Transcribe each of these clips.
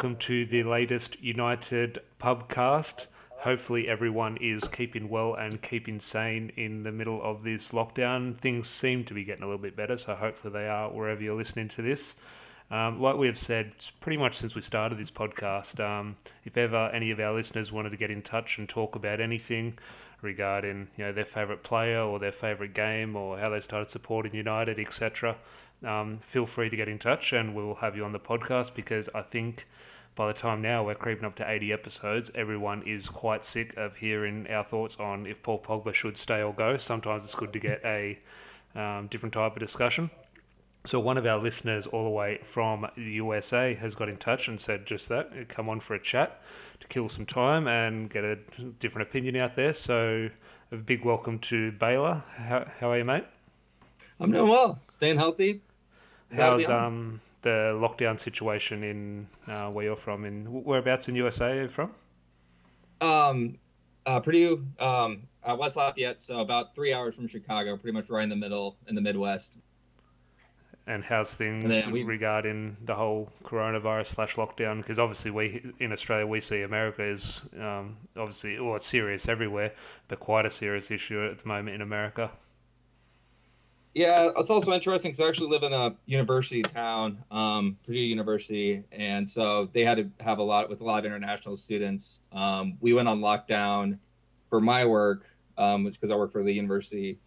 Welcome to the latest United Pubcast. Hopefully, everyone is keeping well and keeping sane in the middle of this lockdown. Things seem to be getting a little bit better, so hopefully, they are wherever you're listening to this. Um, like we have said pretty much since we started this podcast, um, if ever any of our listeners wanted to get in touch and talk about anything regarding you know their favourite player or their favourite game or how they started supporting United, etc., um, feel free to get in touch and we'll have you on the podcast because I think by the time now we're creeping up to 80 episodes, everyone is quite sick of hearing our thoughts on if Paul Pogba should stay or go. Sometimes it's good to get a um, different type of discussion. So one of our listeners all the way from the USA has got in touch and said just that, come on for a chat to kill some time and get a different opinion out there. So a big welcome to Baylor. How, how are you, mate? I'm doing well, staying healthy. How's um the lockdown situation in uh, where you're from? In whereabouts in USA are you from? Um, uh, Purdue, um, uh, West Lafayette, so about three hours from Chicago, pretty much right in the middle in the Midwest. And how's things regarding the whole coronavirus slash lockdown? Because obviously we in Australia we see America is um, obviously well it's serious everywhere, but quite a serious issue at the moment in America. Yeah, it's also interesting because I actually live in a university town, um, Purdue University, and so they had to have a lot with a lot of international students. Um, we went on lockdown for my work, um, which because I work for the university,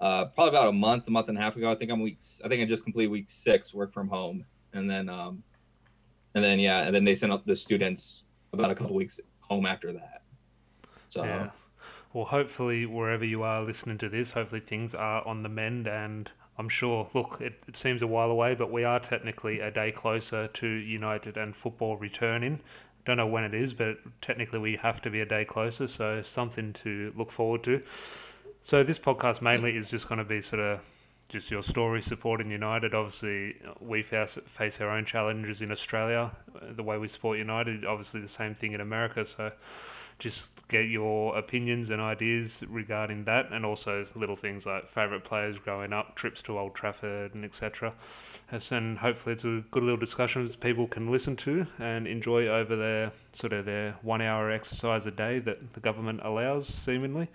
uh, probably about a month, a month and a half ago. I think I'm weeks. I think I just completed week six, work from home, and then, um, and then yeah, and then they sent up the students about a couple weeks home after that. So. Yeah well, hopefully, wherever you are listening to this, hopefully things are on the mend. And I'm sure, look, it, it seems a while away, but we are technically a day closer to United and football returning. Don't know when it is, but technically we have to be a day closer. So, something to look forward to. So, this podcast mainly is just going to be sort of just your story supporting United. Obviously, we face, face our own challenges in Australia, the way we support United. Obviously, the same thing in America. So, just get your opinions and ideas regarding that, and also little things like favourite players growing up, trips to Old Trafford, and etc. And hopefully, it's a good little discussion that people can listen to and enjoy over their sort of their one-hour exercise a day that the government allows, seemingly.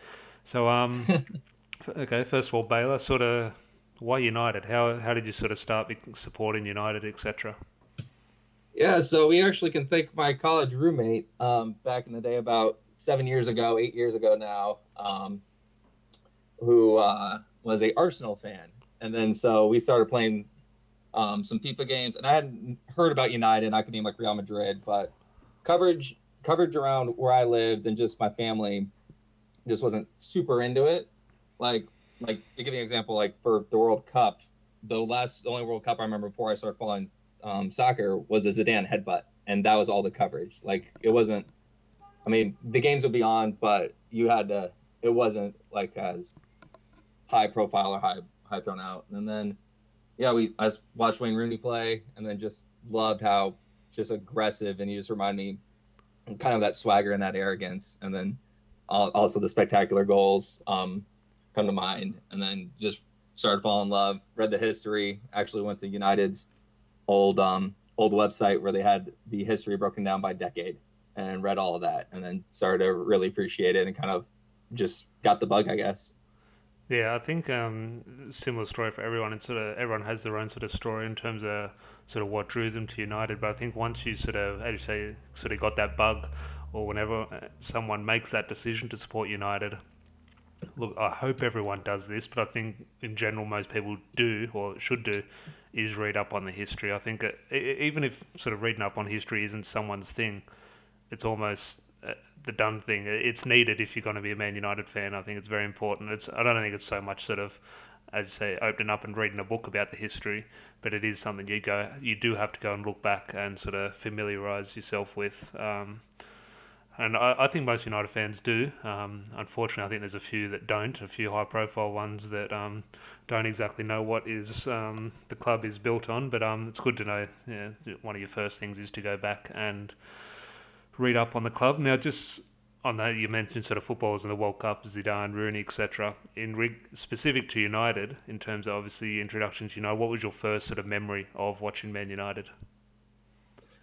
So, um, okay, first of all, Baylor, sort of why United? How how did you sort of start supporting United, etc. Yeah, so we actually can thank my college roommate um, back in the day, about seven years ago, eight years ago now, um, who uh, was a Arsenal fan, and then so we started playing um, some FIFA games, and I hadn't heard about United. I could name like Real Madrid, but coverage coverage around where I lived and just my family just wasn't super into it. Like like to give you an example, like for the World Cup, the last the only World Cup I remember before I started following um, soccer was a Zidane headbutt, and that was all the coverage. Like it wasn't. I mean, the games would be on, but you had to. It wasn't like as high profile or high high thrown out. And then, yeah, we I watched Wayne Rooney play, and then just loved how just aggressive, and he just reminded me kind of that swagger and that arrogance, and then also the spectacular goals um, come to mind, and then just started falling in love. Read the history. Actually went to United's old um, old website where they had the history broken down by decade and read all of that and then started to really appreciate it and kind of just got the bug, I guess. Yeah, I think um, similar story for everyone. It's sort of everyone has their own sort of story in terms of sort of what drew them to United. But I think once you sort of, as you say, sort of got that bug, or whenever uh, someone makes that decision to support United, look, I hope everyone does this, but I think in general most people do or should do is read up on the history. I think it, even if sort of reading up on history isn't someone's thing, it's almost uh, the done thing. It's needed if you're going to be a Man United fan. I think it's very important. It's I don't think it's so much sort of as you say opening up and reading a book about the history, but it is something you go you do have to go and look back and sort of familiarize yourself with. Um, and I, I, think most United fans do. Um, unfortunately, I think there's a few that don't, a few high-profile ones that um, don't exactly know what is um, the club is built on. But um, it's good to know. Yeah, one of your first things is to go back and read up on the club. Now, just on that, you mentioned sort of footballers in the World Cup, Zidane, Rooney, etc. In re- specific to United, in terms of obviously introductions, you know, what was your first sort of memory of watching Man United?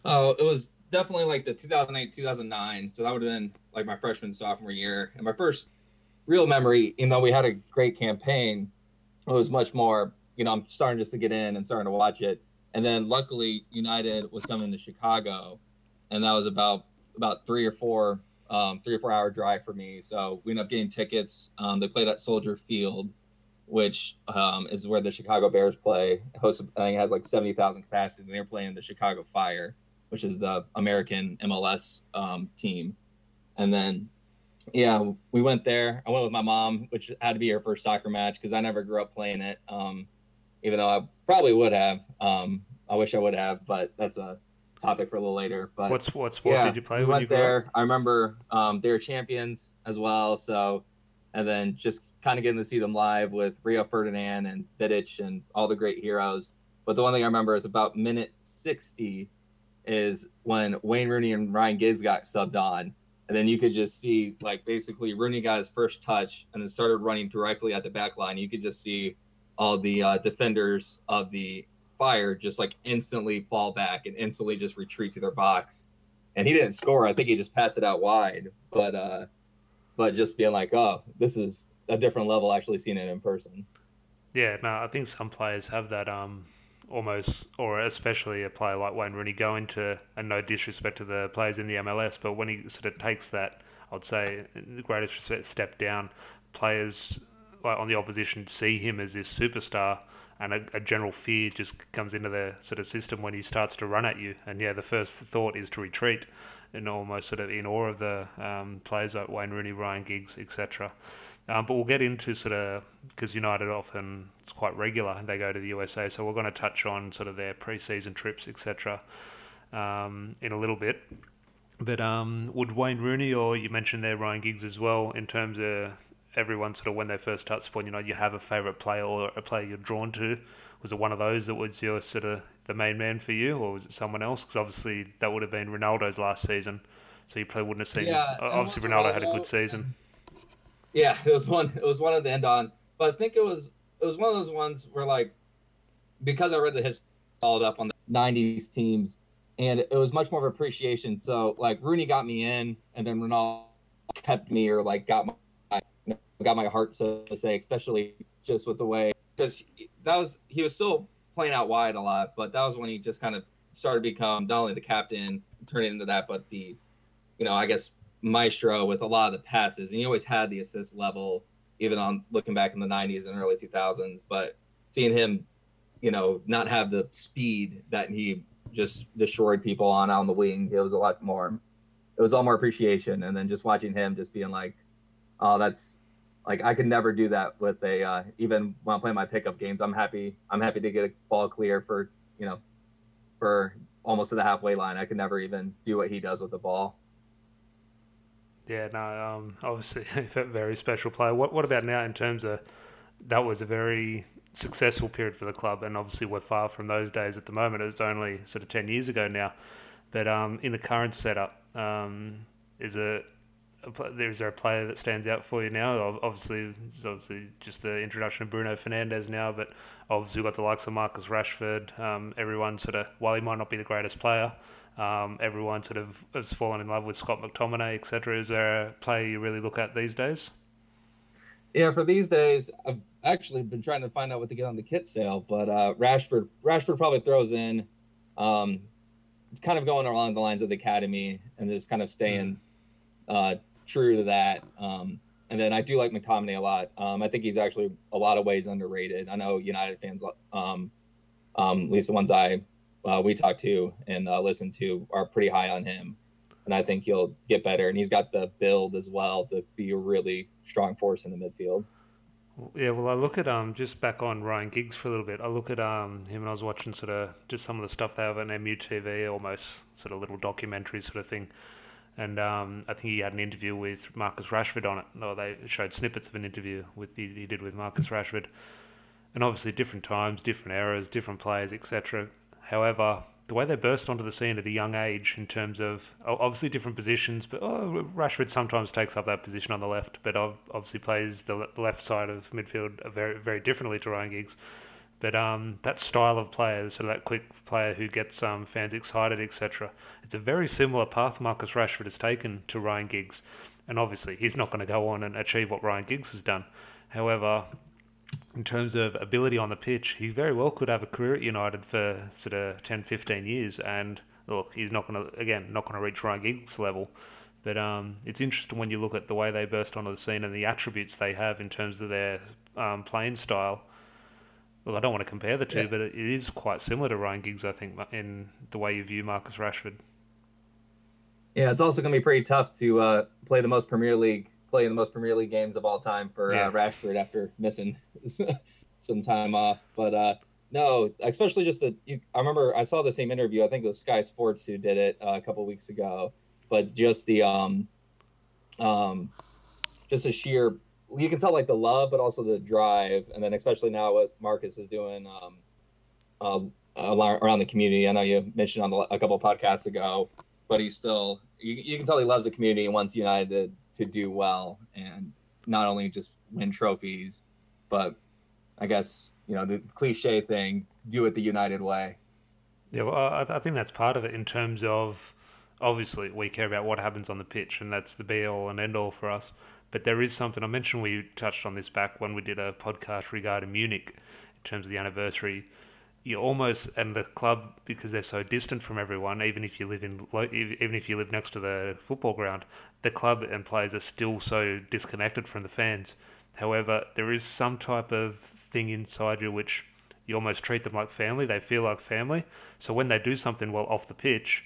Oh, it was definitely like the 2008 2009. So that would have been like my freshman sophomore year, and my first real memory. Even though we had a great campaign, it was much more. You know, I'm starting just to get in and starting to watch it, and then luckily United was coming to Chicago, and that was about about three or four um, three or four hour drive for me. So we ended up getting tickets. Um, they played at Soldier Field, which um, is where the Chicago Bears play. Host, I think it has like seventy thousand capacity. And they're playing the Chicago Fire, which is the American MLS um, team. And then, yeah, we went there. I went with my mom, which had to be her first soccer match because I never grew up playing it. Um, even though I probably would have. Um, I wish I would have, but that's a topic for a little later. But what's what sport yeah, did you play we when you there. I remember um, they were champions as well. So, and then just kind of getting to see them live with Rio Ferdinand and Vidic and all the great heroes. But the one thing I remember is about minute 60 is when Wayne Rooney and Ryan Giggs got subbed on. And then you could just see, like, basically Rooney got his first touch and then started running directly at the back line. You could just see all the uh, defenders of the fire just like instantly fall back and instantly just retreat to their box. And he didn't score. I think he just passed it out wide. But uh but just being like, oh, this is a different level actually seeing it in person. Yeah, no, I think some players have that um almost, or especially a player like Wayne Rooney, go into, and no disrespect to the players in the MLS, but when he sort of takes that, I'd say, the greatest respect, step down, players like on the opposition see him as this superstar, and a, a, general fear just comes into the sort of system when he starts to run at you. And yeah, the first thought is to retreat, and almost sort of in awe of the um, players like Wayne Rooney, Ryan Giggs, etc. Um, but we'll get into sort of because United often it's quite regular they go to the USA, so we're going to touch on sort of their pre-season trips, etc. Um, in a little bit. But um, would Wayne Rooney or you mentioned there Ryan Giggs as well in terms of everyone sort of when they first start sport, you know, you have a favourite player or a player you're drawn to. Was it one of those that was your sort of the main man for you, or was it someone else? Because obviously that would have been Ronaldo's last season, so you probably wouldn't have seen. Yeah, obviously Ronaldo had a good season. Yeah, it was one. It was one of the end on, but I think it was it was one of those ones where like because I read the history followed up on the '90s teams, and it was much more of appreciation. So like Rooney got me in, and then Ronaldo kept me or like got my got my heart so to say, especially just with the way because that was he was still playing out wide a lot, but that was when he just kind of started to become not only the captain, turning into that, but the you know I guess maestro with a lot of the passes, and he always had the assist level, even on looking back in the '90s and early 2000s. But seeing him, you know, not have the speed that he just destroyed people on on the wing, it was a lot more. It was all more appreciation, and then just watching him, just being like, "Oh, that's like I could never do that with a uh, even when I'm playing my pickup games. I'm happy. I'm happy to get a ball clear for you know, for almost to the halfway line. I could never even do what he does with the ball. Yeah, no, um, obviously a very special player. What what about now in terms of that was a very successful period for the club, and obviously we're far from those days at the moment. It's only sort of ten years ago now, but um, in the current setup, um, is it is there a player that stands out for you now? Obviously, obviously just the introduction of Bruno Fernandes now, but obviously we've got the likes of Marcus Rashford. Um, everyone sort of, while he might not be the greatest player, um, everyone sort of has fallen in love with Scott McTominay, etc. Is there a player you really look at these days? Yeah, for these days, I've actually been trying to find out what to get on the kit sale, but uh, Rashford, Rashford probably throws in, um, kind of going along the lines of the academy and just kind of staying uh, true to that. Um, and then I do like McTominay a lot. Um, I think he's actually a lot of ways underrated. I know United fans, um, um, at least the ones I uh, we talk to and uh, listen to are pretty high on him, and I think he'll get better. And he's got the build as well to be a really strong force in the midfield. Yeah, well, I look at um just back on Ryan Giggs for a little bit. I look at um him and I was watching sort of just some of the stuff they have on MUTV, almost sort of little documentary sort of thing. And um, I think he had an interview with Marcus Rashford on it. Or they showed snippets of an interview with he did with Marcus Rashford. And obviously, different times, different eras, different players, etc. However, the way they burst onto the scene at a young age, in terms of obviously different positions, but oh, Rashford sometimes takes up that position on the left, but obviously plays the left side of midfield very very differently to Ryan Giggs. But um, that style of player, sort of that quick player who gets um, fans excited, etc., it's a very similar path Marcus Rashford has taken to Ryan Giggs. And obviously, he's not going to go on and achieve what Ryan Giggs has done. However, in terms of ability on the pitch, he very well could have a career at United for sort of 10, 15 years. And look, he's not going to, again, not going to reach Ryan Giggs' level. But um, it's interesting when you look at the way they burst onto the scene and the attributes they have in terms of their um, playing style. Well, I don't want to compare the two, yeah. but it is quite similar to Ryan Giggs, I think, in the way you view Marcus Rashford. Yeah, it's also going to be pretty tough to uh, play the most Premier League, play the most Premier League games of all time for uh, yeah. uh, Rashford after missing some time off. But uh, no, especially just that. I remember I saw the same interview. I think it was Sky Sports who did it uh, a couple weeks ago, but just the um, um, just a sheer you can tell like the love, but also the drive, and then especially now what Marcus is doing um, uh, around the community. I know you mentioned on the, a couple podcasts ago, but he's still you, you can tell he loves the community and wants United to, to do well and not only just win trophies, but I guess you know the cliche thing, do it the United way. Yeah, well, I, I think that's part of it in terms of obviously we care about what happens on the pitch, and that's the be all and end all for us. But there is something I mentioned. We touched on this back when we did a podcast regarding Munich in terms of the anniversary. You almost and the club because they're so distant from everyone. Even if you live in, even if you live next to the football ground, the club and players are still so disconnected from the fans. However, there is some type of thing inside you which you almost treat them like family. They feel like family. So when they do something well off the pitch,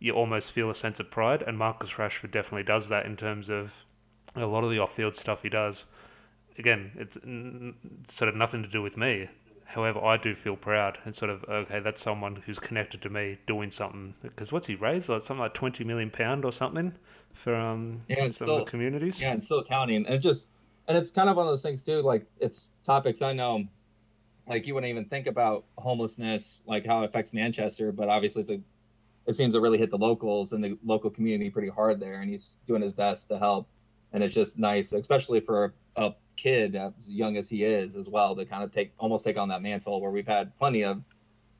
you almost feel a sense of pride, and Marcus Rashford definitely does that in terms of a lot of the off-field stuff he does. Again, it's sort of nothing to do with me. However, I do feel proud and sort of okay. That's someone who's connected to me doing something. Because what's he raised? Like something like twenty million pound or something for um yeah, some still, of the communities. Yeah, and still counting. And just and it's kind of one of those things too. Like it's topics I know. Like you wouldn't even think about homelessness, like how it affects Manchester, but obviously it's a it seems to really hit the locals and the local community pretty hard there, and he's doing his best to help. And it's just nice, especially for a kid as young as he is as well, to kind of take almost take on that mantle. Where we've had plenty of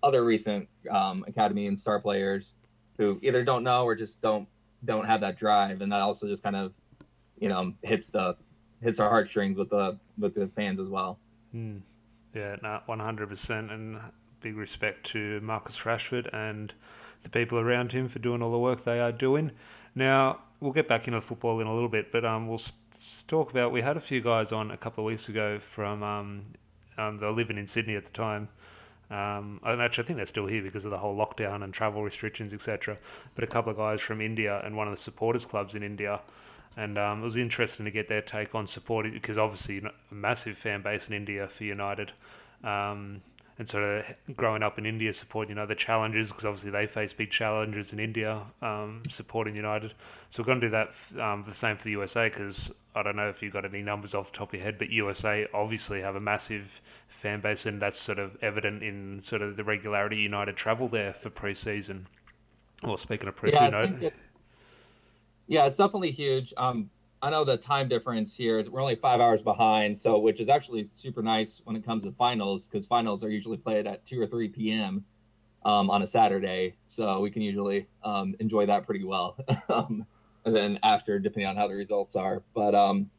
other recent um, academy and star players who either don't know or just don't don't have that drive, and that also just kind of you know hits the hits our heartstrings with the with the fans as well. Mm. Yeah, not one hundred percent, and big respect to Marcus Rashford and the people around him for doing all the work they are doing. Now, we'll get back into football in a little bit, but um, we'll talk about. We had a few guys on a couple of weeks ago from. Um, um, they were living in Sydney at the time. Um, and actually, I think they're still here because of the whole lockdown and travel restrictions, etc. But a couple of guys from India and one of the supporters clubs in India, and um, it was interesting to get their take on supporting because obviously a massive fan base in India for United. Um, and sort of growing up in India, supporting you know the challenges because obviously they face big challenges in India, um, supporting United. So we're going to do that um, the same for the USA because I don't know if you've got any numbers off the top of your head, but USA obviously have a massive fan base, and that's sort of evident in sort of the regularity United travel there for pre-season. Well, speaking of pre, yeah, it's, yeah, it's definitely huge. Um, I know the time difference here. We're only five hours behind, so which is actually super nice when it comes to finals because finals are usually played at two or three p.m. Um, on a Saturday, so we can usually um, enjoy that pretty well. um, and then after, depending on how the results are, but um,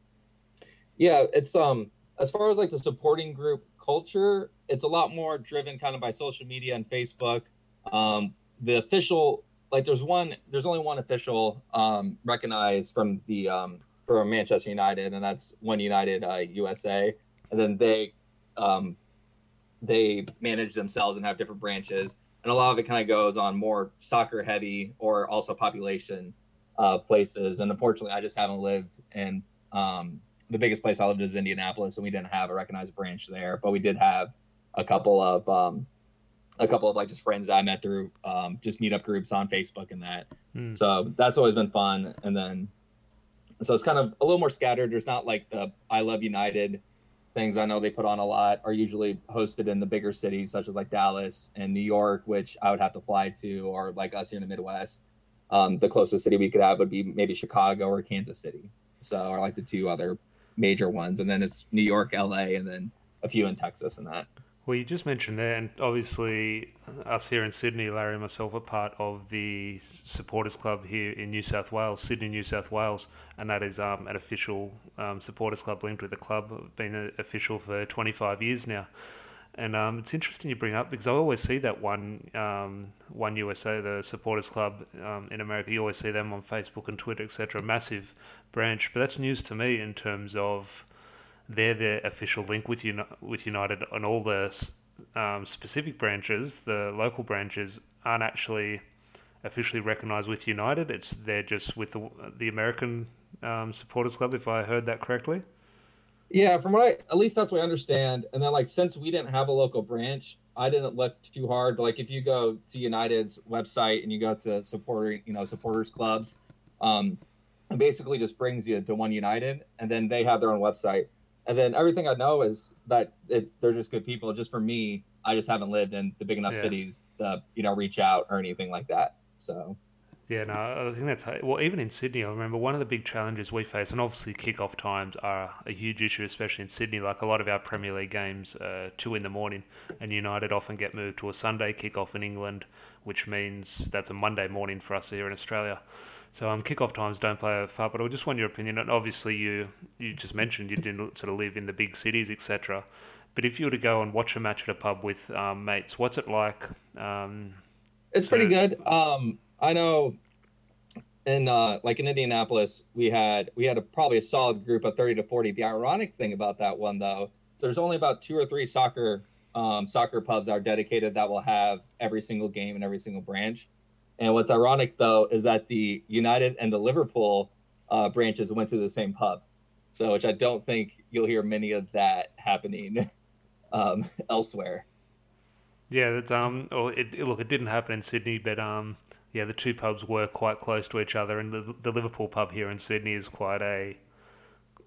yeah, it's um as far as like the supporting group culture, it's a lot more driven kind of by social media and Facebook. Um, the official like there's one there's only one official um, recognized from the for Manchester United, and that's One United uh, USA. And then they um, they manage themselves and have different branches, and a lot of it kind of goes on more soccer heavy or also population uh, places. And unfortunately, I just haven't lived in um, the biggest place I lived is Indianapolis, and we didn't have a recognized branch there, but we did have a couple of um, a couple of like just friends that I met through um, just meetup groups on Facebook and that. Mm. So that's always been fun. And then so it's kind of a little more scattered. There's not like the I Love United things I know they put on a lot are usually hosted in the bigger cities such as like Dallas and New York, which I would have to fly to, or like us here in the Midwest. Um, the closest city we could have would be maybe Chicago or Kansas City. So are like the two other major ones, and then it's New York, LA, and then a few in Texas and that. Well, you just mentioned there, and obviously us here in Sydney, Larry and myself are part of the supporters club here in New South Wales, Sydney, New South Wales, and that is um, an official um, supporters club linked with the club. I've been official for 25 years now. And um, it's interesting you bring up because I always see that one, um, one USA, the supporters club um, in America. You always see them on Facebook and Twitter, etc. Massive branch, but that's news to me in terms of they're the official link with Uni- with United, and all the um, specific branches, the local branches, aren't actually officially recognised with United. It's they're just with the, the American um, supporters club, if I heard that correctly. Yeah, from what I at least that's what I understand. And then like since we didn't have a local branch, I didn't look too hard. But like if you go to United's website and you go to supporter, you know, supporters clubs, um, it basically just brings you to one United, and then they have their own website. And then everything I know is that it, they're just good people. Just for me, I just haven't lived in the big enough yeah. cities to you know reach out or anything like that. So yeah, no, I think that's well. Even in Sydney, I remember one of the big challenges we face, and obviously kick-off times are a huge issue, especially in Sydney. Like a lot of our Premier League games, uh, two in the morning, and United often get moved to a Sunday kick-off in England, which means that's a Monday morning for us here in Australia. So um, kick-off times don't play a part, but I just want your opinion. And obviously, you you just mentioned you didn't sort of live in the big cities, etc. But if you were to go and watch a match at a pub with um, mates, what's it like? Um, it's pretty good. Um, I know in uh, like in Indianapolis, we had we had a, probably a solid group of thirty to forty. The ironic thing about that one though, so there's only about two or three soccer um, soccer pubs that are dedicated that will have every single game in every single branch. And what's ironic though is that the United and the Liverpool uh, branches went to the same pub, so which I don't think you'll hear many of that happening um, elsewhere. Yeah, that's um. Well, it, it, look, it didn't happen in Sydney, but um, yeah, the two pubs were quite close to each other, and the the Liverpool pub here in Sydney is quite a.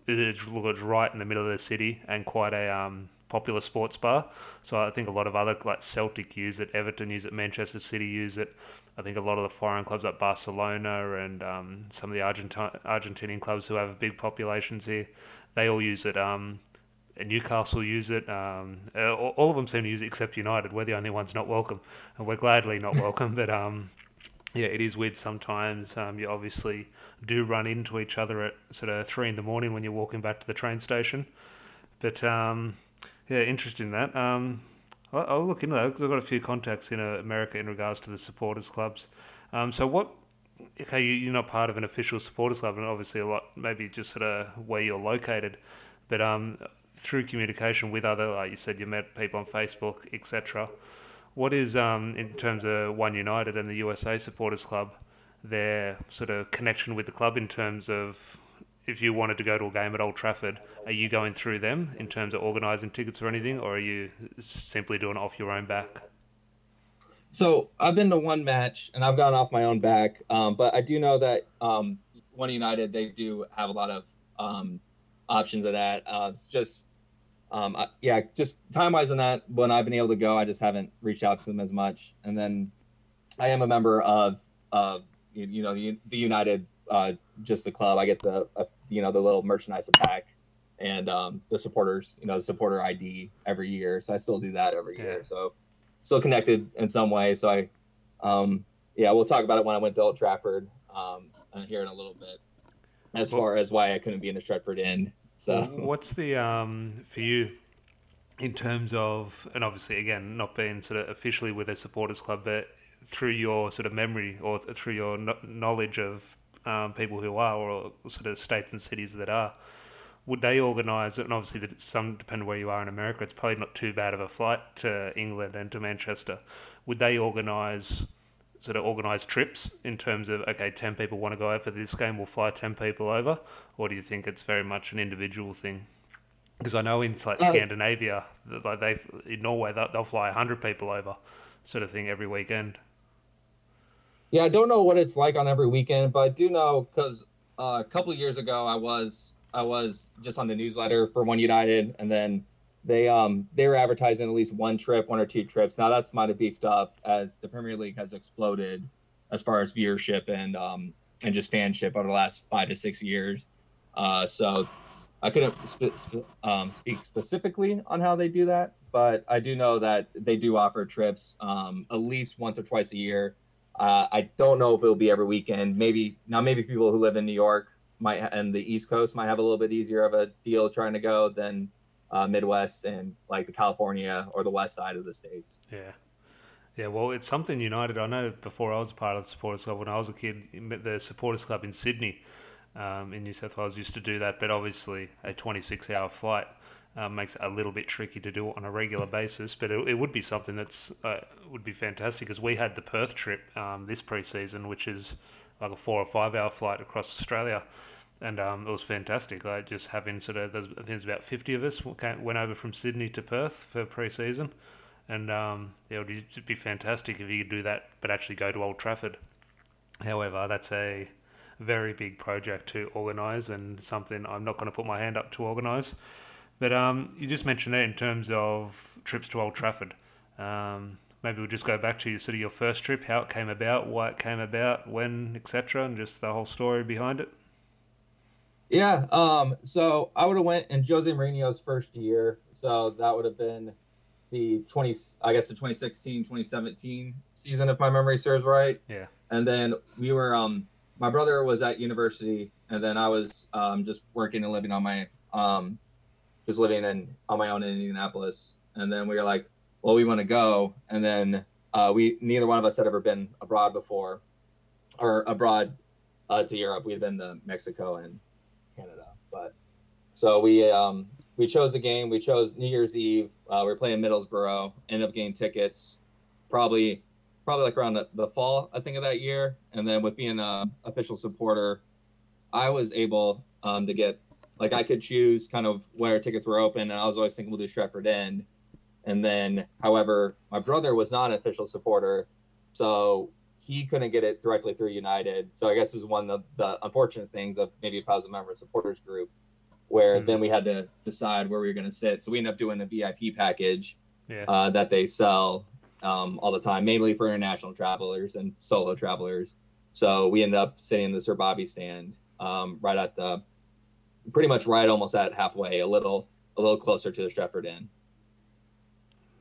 It's, look, it's right in the middle of the city and quite a um popular sports bar. So I think a lot of other like Celtic use it, Everton use it, Manchester City use it. I think a lot of the foreign clubs like Barcelona and um, some of the Argenti- Argentinian clubs who have big populations here, they all use it. Um, Newcastle use it. Um, uh, all of them seem to use it except United. We're the only ones not welcome, and we're gladly not welcome. But um, yeah, it is weird sometimes. Um, you obviously do run into each other at sort of three in the morning when you're walking back to the train station. But um, yeah, interesting that. I'll, look into that because I've got a few contacts in uh, America in regards to the supporters clubs. Um, so what? Okay, you, are not part of an official supporters club, and obviously a lot maybe just sort of where you're located, but um, through communication with other, like you said, you met people on Facebook, etc. What is um, in terms of One United and the USA Supporters Club, their sort of connection with the club in terms of if you wanted to go to a game at Old Trafford, are you going through them in terms of organising tickets or anything, or are you simply doing it off your own back? So I've been to one match and I've gone off my own back, um, but I do know that um, One United they do have a lot of um, options of that. Uh, it's just um, I, yeah, just time wise on that, when I've been able to go, I just haven't reached out to them as much. And then I am a member of, you, you know, the, the United uh, just the club. I get the uh, you know the little merchandise pack and um, the supporters, you know, the supporter ID every year. So I still do that every year. So still connected in some way. So I, um, yeah, we'll talk about it when I went to Old Trafford um, here in a little bit, as well, far as why I couldn't be in the Stretford End. So what's the um for you? In terms of, and obviously, again, not being sort of officially with a supporters club, but through your sort of memory or through your knowledge of um, people who are, or sort of states and cities that are, would they organise it? And obviously, that it's some depending where you are in America, it's probably not too bad of a flight to England and to Manchester. Would they organise sort of organise trips in terms of okay, ten people want to go over this game, we'll fly ten people over, or do you think it's very much an individual thing? Because I know in like Scandinavia, like they in Norway, they'll, they'll fly hundred people over, sort of thing every weekend. Yeah, I don't know what it's like on every weekend, but I do know because uh, a couple years ago I was I was just on the newsletter for One United, and then they um they were advertising at least one trip, one or two trips. Now that's might have beefed up as the Premier League has exploded as far as viewership and um and just fanship over the last five to six years. Uh, so I couldn't sp- sp- um, speak specifically on how they do that, but I do know that they do offer trips um, at least once or twice a year. Uh, I don't know if it'll be every weekend. Maybe now, maybe people who live in New York might and the East Coast might have a little bit easier of a deal trying to go than uh, Midwest and like the California or the West side of the states. Yeah. Yeah, well, it's something United. I know before I was a part of the supporters club when I was a kid, the supporters club in Sydney, um, in New South Wales, used to do that. But obviously, a 26-hour flight uh, makes it a little bit tricky to do it on a regular basis. But it, it would be something that's uh, would be fantastic because we had the Perth trip um, this preseason, which is like a four or five-hour flight across Australia and um, it was fantastic. Like just having sort of, I think there's about 50 of us went over from Sydney to Perth for pre-season, and um, it would be fantastic if you could do that, but actually go to Old Trafford. However, that's a very big project to organise and something I'm not going to put my hand up to organise. But um, you just mentioned it in terms of trips to Old Trafford. Um, maybe we'll just go back to sort of your first trip, how it came about, why it came about, when, etc., and just the whole story behind it. Yeah. Um, so I would have went in Jose Mourinho's first year. So that would have been the 20, I guess the 2016, 2017 season, if my memory serves right. Yeah. And then we were, um, my brother was at university and then I was, um, just working and living on my, um, just living in on my own in Indianapolis. And then we were like, well, we want to go. And then, uh, we, neither one of us had ever been abroad before or abroad, uh, to Europe. We had been to Mexico and Canada. But so we um, we chose the game. We chose New Year's Eve. Uh, we were playing Middlesbrough. Ended up getting tickets, probably probably like around the, the fall I think of that year. And then with being a official supporter, I was able um, to get like I could choose kind of where tickets were open, and I was always thinking we'll do Stretford End. And then, however, my brother was not an official supporter, so he couldn't get it directly through United. So I guess is one of the unfortunate things of maybe if I was a member of supporters group, where mm-hmm. then we had to decide where we were going to sit. So we ended up doing a VIP package yeah. uh, that they sell um, all the time, mainly for international travelers and solo travelers. So we ended up sitting in the Sir Bobby stand um, right at the, pretty much right almost at halfway, a little a little closer to the Stretford End.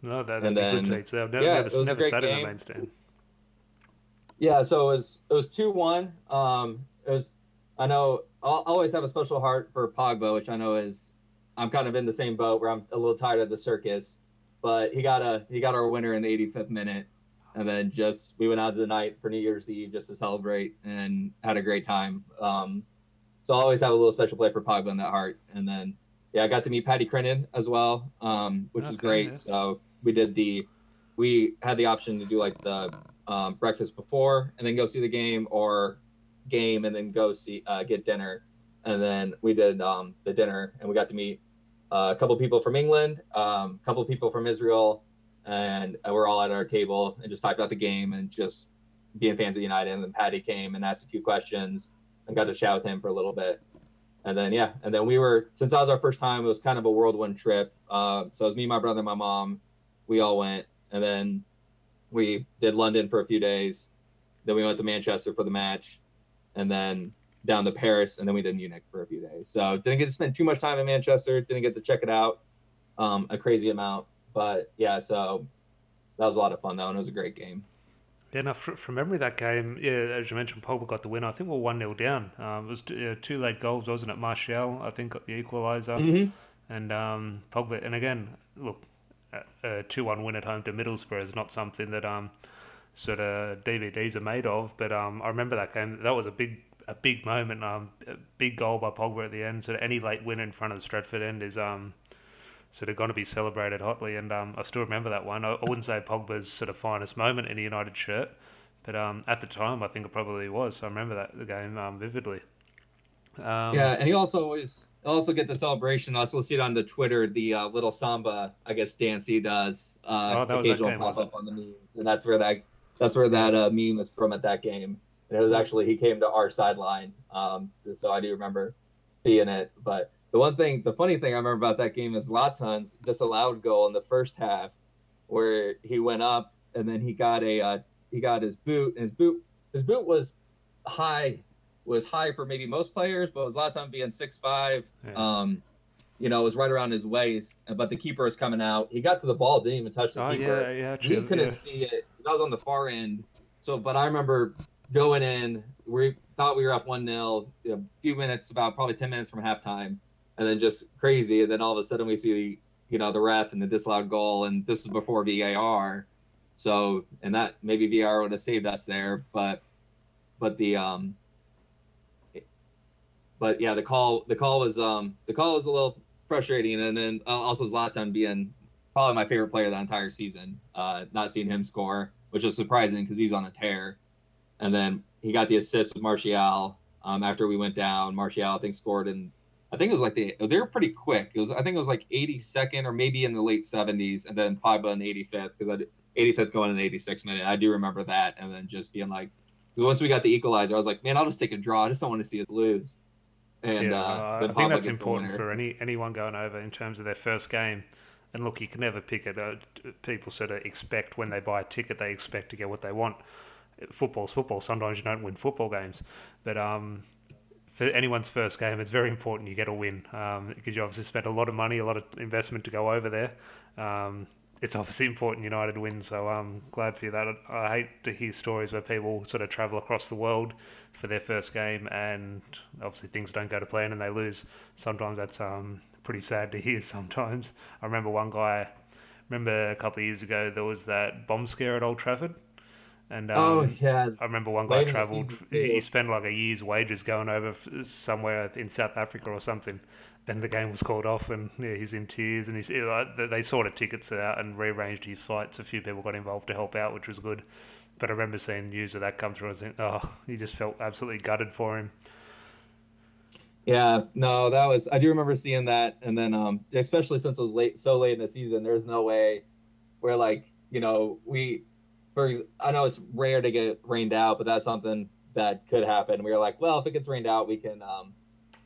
No, that, that'd be good seats. I've never, yeah, never, never sat in the main stand. Yeah, so it was it was two one. Um, it was I know I'll always have a special heart for Pogba, which I know is I'm kind of in the same boat where I'm a little tired of the circus, but he got a he got our winner in the 85th minute, and then just we went out to the night for New Year's Eve just to celebrate and had a great time. Um, so I always have a little special play for Pogba in that heart, and then yeah, I got to meet Paddy Crerand as well, um, which okay, is great. Yeah. So we did the we had the option to do like the um, breakfast before and then go see the game, or game and then go see uh, get dinner. And then we did um, the dinner, and we got to meet uh, a couple people from England, a um, couple people from Israel, and we're all at our table and just talked about the game and just being fans of United. And then Paddy came and asked a few questions and got to chat with him for a little bit. And then yeah, and then we were since that was our first time, it was kind of a whirlwind trip. Uh, so it was me, my brother, my mom. We all went, and then we did London for a few days. Then we went to Manchester for the match, and then down to Paris, and then we did Munich for a few days. So didn't get to spend too much time in Manchester. Didn't get to check it out um, a crazy amount, but yeah. So that was a lot of fun though, and it was a great game. Yeah, now from memory, that game, yeah, as you mentioned, Pogba got the win. I think we are one 0 down. Um, it was two, uh, two, late goals, wasn't it? Martial, I think, got the equaliser, mm-hmm. and um, Pogba. And again, look, a two-one win at home to Middlesbrough is not something that um sort of DVDs are made of. But um, I remember that game. That was a big a big moment. Um, a big goal by Pogba at the end. So any late win in front of the Stretford end is um sort of going to be celebrated hotly. And um, I still remember that one. I, I wouldn't say Pogba's sort of finest moment in a United shirt, but um, at the time I think it probably was. So I remember that the game um, vividly. Um, yeah, and he also always also get the celebration. I also see it on the Twitter, the uh, little samba, I guess dance he does. Uh, oh, occasional pop up on the meme, and that's where that that's where that uh, meme is from at that game. And it was actually he came to our sideline, um, so I do remember seeing it. But the one thing, the funny thing I remember about that game is Zlatan's disallowed goal in the first half, where he went up and then he got a uh, he got his boot, and his boot his boot was high was high for maybe most players, but Zlatan being six five, yeah. um, you know, it was right around his waist, but the keeper was coming out. He got to the ball, didn't even touch the Oh keeper. yeah, yeah. we true, couldn't yeah. see it. I was on the far end. So, but I remember going in. We thought we were up one 0 A few minutes, about probably ten minutes from halftime, and then just crazy. And then all of a sudden we see, the you know, the ref and the disallowed goal, and this is before VAR. So, and that maybe VAR would have saved us there, but, but the um, but yeah, the call the call was um the call was a little frustrating, and then uh, also Zlatan being probably my favorite player that entire season. Uh, not seeing him score, which was surprising because he's on a tear. And then he got the assist with Martial um, after we went down. Martial, I think, scored in, I think it was like the, they were pretty quick. It was, I think it was like 82nd or maybe in the late 70s, and then Pogba in the 85th because I 85th going in the 86th minute. I do remember that, and then just being like, because once we got the equalizer, I was like, man, I'll just take a draw. I just don't want to see us lose. And yeah, uh, I think that's important for any anyone going over in terms of their first game. And look, you can never pick it. Uh, people sort of expect when they buy a ticket, they expect to get what they want. Football's football. Sometimes you don't win football games, but um, for anyone's first game, it's very important you get a win um, because you obviously spent a lot of money, a lot of investment to go over there. Um, it's obviously important United win, so I'm glad for you that. I, hate to hear stories where people sort of travel across the world for their first game and obviously things don't go to plan and they lose. Sometimes that's um, pretty sad to hear. Sometimes I remember one guy. Remember a couple of years ago there was that bomb scare at Old Trafford, and um, oh yeah, I remember one guy Late in the travelled. He spent like a year's wages going over somewhere in South Africa or something, and the game was called off, and yeah, he's in tears. And he's like, they- they sorted tickets out and rearranged his flights. A few people got involved to help out, which was good. But I remember seeing news of that come through. I was thinking, oh, he just felt absolutely gutted for him. Yeah, no, that was I do remember seeing that, and then um, especially since it was late, so late in the season, there's no way where like you know we, for I know it's rare to get rained out, but that's something that could happen. We were like, well, if it gets rained out, we can um,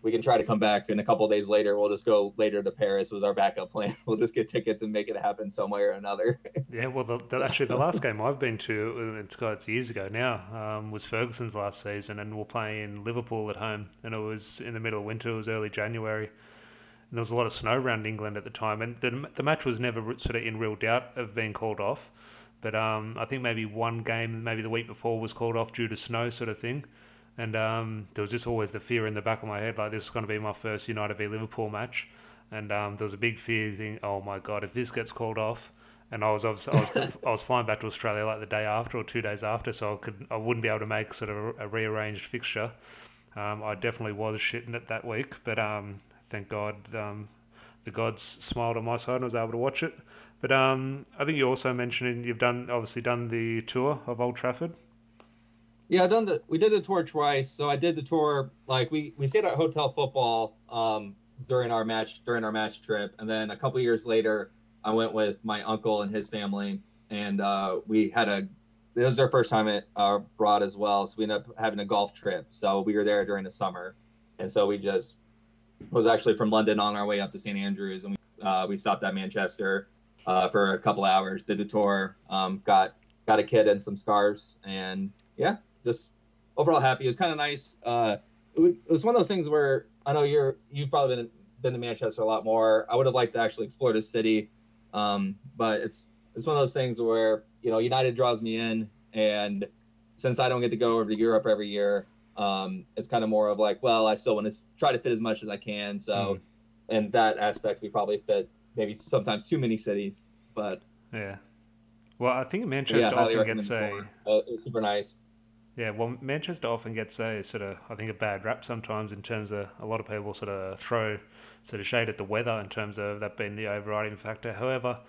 we can try to come back, and a couple days later, we'll just go later to Paris. Was our backup plan? We'll just get tickets and make it happen some way or another. Yeah, well, the, the, actually, the last game I've been to, uh, it's it's years ago now, um, was Ferguson's last season, and we're playing Liverpool at home, and it was in the middle of winter, it was early January, and there was a lot of snow around England at the time, and the, the match was never sort of in real doubt of being called off, but um, I think maybe one game, maybe the week before, was called off due to snow, sort of thing. And um, there was just always the fear in the back of my head, like this is going to be my first United v Liverpool match, and um, there was a big fear, thing. Oh my god, if this gets called off, and I was obviously, I was I was flying back to Australia like the day after or two days after, so I could I wouldn't be able to make sort of a, a rearranged fixture. Um, I definitely was shitting it that week, but um, thank God um, the gods smiled on my side and I was able to watch it. But um, I think you also mentioned you've done obviously done the tour of Old Trafford. Yeah, I done the we did the tour twice. So I did the tour like we we stayed at Hotel Football um during our match during our match trip, and then a couple years later, I went with my uncle and his family, and uh, we had a this was our first time at uh, abroad as well. So we ended up having a golf trip. So we were there during the summer, and so we just was actually from London on our way up to St Andrews, and we uh, we stopped at Manchester uh, for a couple hours, did the tour, um, got got a kid and some scarves, and yeah, just overall happy. It was kind of nice. Uh, it, it was one of those things where I know you're you've probably been been to Manchester a lot more. I would have liked to actually explore the city, um, but it's it's one of those things where you know United draws me in, and since I don't get to go over to Europe every year, um, it's kind of more of like, well, I still want to try to fit as much as I can. So, in that aspect, we probably fit maybe sometimes too many cities, but Yeah. Well, I think Manchester yeah, often gets a. Uh, it was super nice. Yeah, well, Manchester often gets a sort of, I think, a bad rap sometimes in terms of a lot of people sort of throw sort of shade at the weather in terms of that being the overriding factor. However,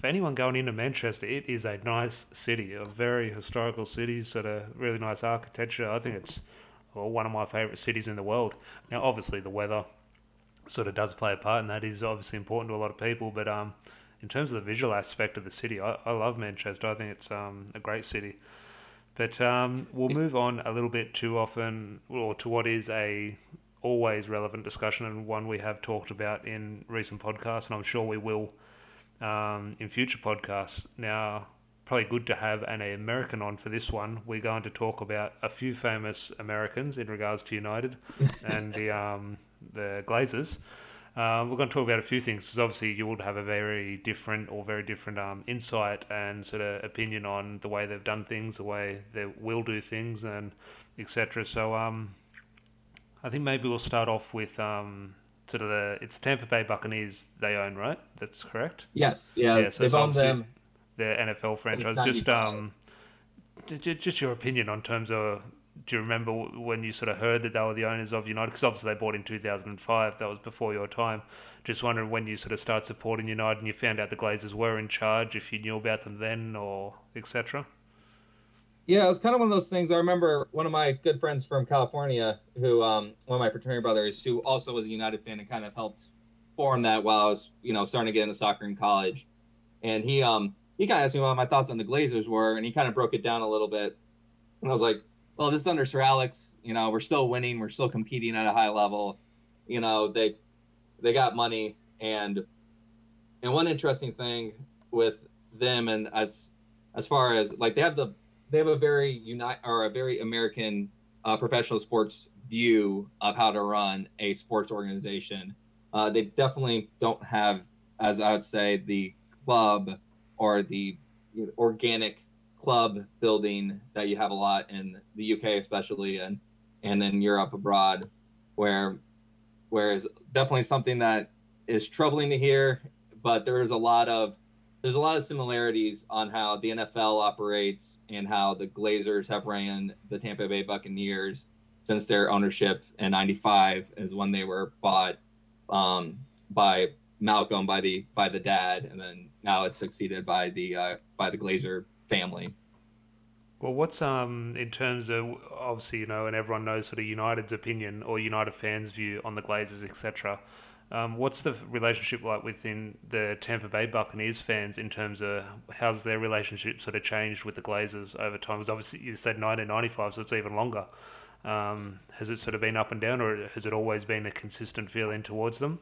for anyone going into Manchester, it is a nice city, a very historical city, sort of really nice architecture. I think it's well, one of my favourite cities in the world. Now, obviously, the weather sort of does play a part, and that is obviously important to a lot of people. But um, in terms of the visual aspect of the city, I, I love Manchester. I think it's um, a great city. But um, we'll move on a little bit too often, or to what is a always relevant discussion and one we have talked about in recent podcasts, and I'm sure we will um, in future podcasts. Now, probably good to have an American on for this one. We're going to talk about a few famous Americans in regards to United and the um, the Glazers. Um, we're going to talk about a few things because obviously you would have a very different or very different um, insight and sort of opinion on the way they've done things, the way they will do things, and etc. So um, I think maybe we'll start off with um, sort of the it's Tampa Bay Buccaneers they own, right? That's correct. Yes, yeah, yeah so they've owned them. The NFL franchise. Just um, just your opinion on terms of do you remember when you sort of heard that they were the owners of United? Because obviously they bought in 2005. That was before your time. Just wondering when you sort of start supporting United and you found out the Glazers were in charge, if you knew about them then or etc. Yeah, it was kind of one of those things. I remember one of my good friends from California, who um, one of my fraternity brothers, who also was a United fan and kind of helped form that while I was, you know, starting to get into soccer in college. And he um he kind of asked me what my thoughts on the Glazers were, and he kind of broke it down a little bit. And I was like, well, this is under Sir Alex. You know, we're still winning. We're still competing at a high level. You know, they they got money, and and one interesting thing with them, and as as far as like they have the they have a very unite or a very American uh, professional sports view of how to run a sports organization. Uh, they definitely don't have, as I would say, the club or the organic club building that you have a lot in the UK, especially, and and in Europe abroad, where where is definitely something that is troubling to hear, but there is a lot of there's a lot of similarities on how the NFL operates and how the Glazers have ran the Tampa Bay Buccaneers since their ownership in '95 is when they were bought um, by Malcolm by the by the dad, and then now it's succeeded by the uh, by the Glazer family. Well, what's um in terms of obviously you know, and everyone knows sort of United's opinion or United fans' view on the Glazers, etc. Um, what's the relationship like within the Tampa Bay Buccaneers fans in terms of how's their relationship sort of changed with the Glazers over time? Because obviously you said 1995, so it's even longer. Um, has it sort of been up and down, or has it always been a consistent feeling towards them?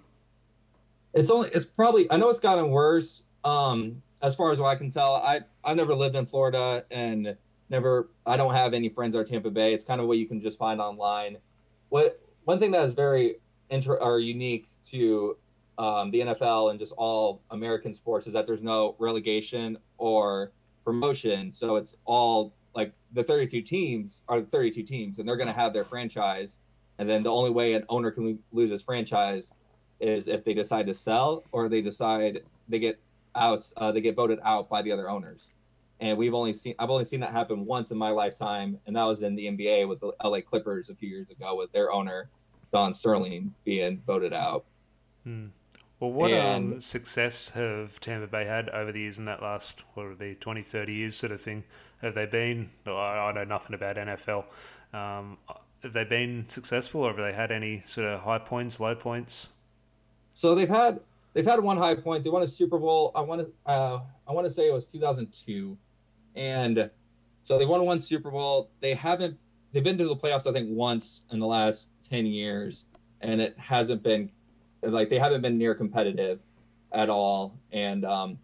It's only it's probably I know it's gotten worse. Um, as far as what I can tell, I I've never lived in Florida and never I don't have any friends at Tampa Bay. It's kind of what you can just find online. What one thing that is very inter or unique to um, the NFL and just all American sports is that there's no relegation or promotion. So it's all like the 32 teams are the 32 teams, and they're going to have their franchise. And then the only way an owner can lose his franchise is if they decide to sell or they decide they get out, uh, they get voted out by the other owners. And we've only seen, I've only seen that happen once in my lifetime, and that was in the NBA with the LA Clippers a few years ago with their owner Don Sterling being voted out. Hmm. Well, what and, um, success have Tampa Bay had over the years in that last, what would be, 20, 30 years sort of thing? Have they been, I know nothing about NFL, um, have they been successful or have they had any sort of high points, low points? So they've had they've had one high point. They won a Super Bowl. I want to uh, I want to say it was 2002, and so they won one Super Bowl. They haven't they've been to the playoffs I think once in the last 10 years, and it hasn't been like they haven't been near competitive at all. And um,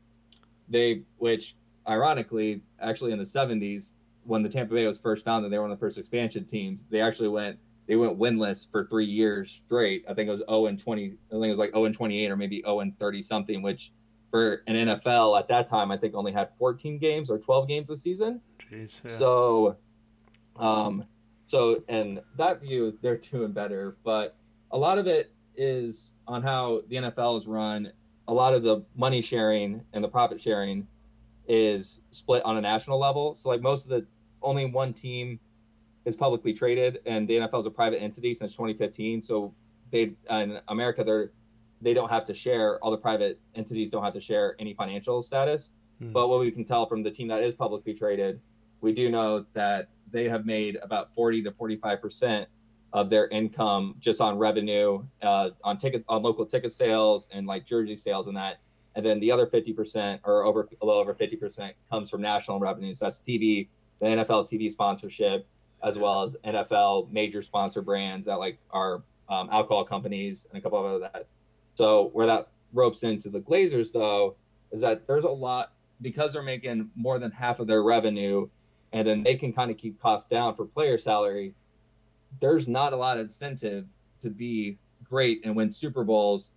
they which ironically actually in the 70s when the Tampa Bay was first founded, they were one of the first expansion teams. They actually went they went winless for three years straight. I think it was 0 and 20. I think it was like 0 and 28 or maybe 0 and 30 something, which for an NFL at that time, I think only had 14 games or 12 games a season. Jeez, yeah. So, um, so and that view, they're doing better, but a lot of it is on how the NFL is run. A lot of the money sharing and the profit sharing is split on a national level. So, like most of the only one team is publicly traded, and the NFL is a private entity since 2015. So they in America they're they don't have to share all the private entities don't have to share any financial status. Hmm. But what we can tell from the team that is publicly traded, we do know that they have made about 40 to 45 percent of their income just on revenue, uh, on ticket on local ticket sales and like jersey sales and that. And then the other 50 percent or over a little over 50 percent comes from national revenues. That's TV, the NFL TV sponsorship, as well as NFL major sponsor brands that like are um, alcohol companies and a couple of other that. So where that ropes into the Glazers though is that there's a lot because they're making more than half of their revenue, and then they can kind of keep costs down for player salary. There's not a lot of incentive to be great and win Super Bowls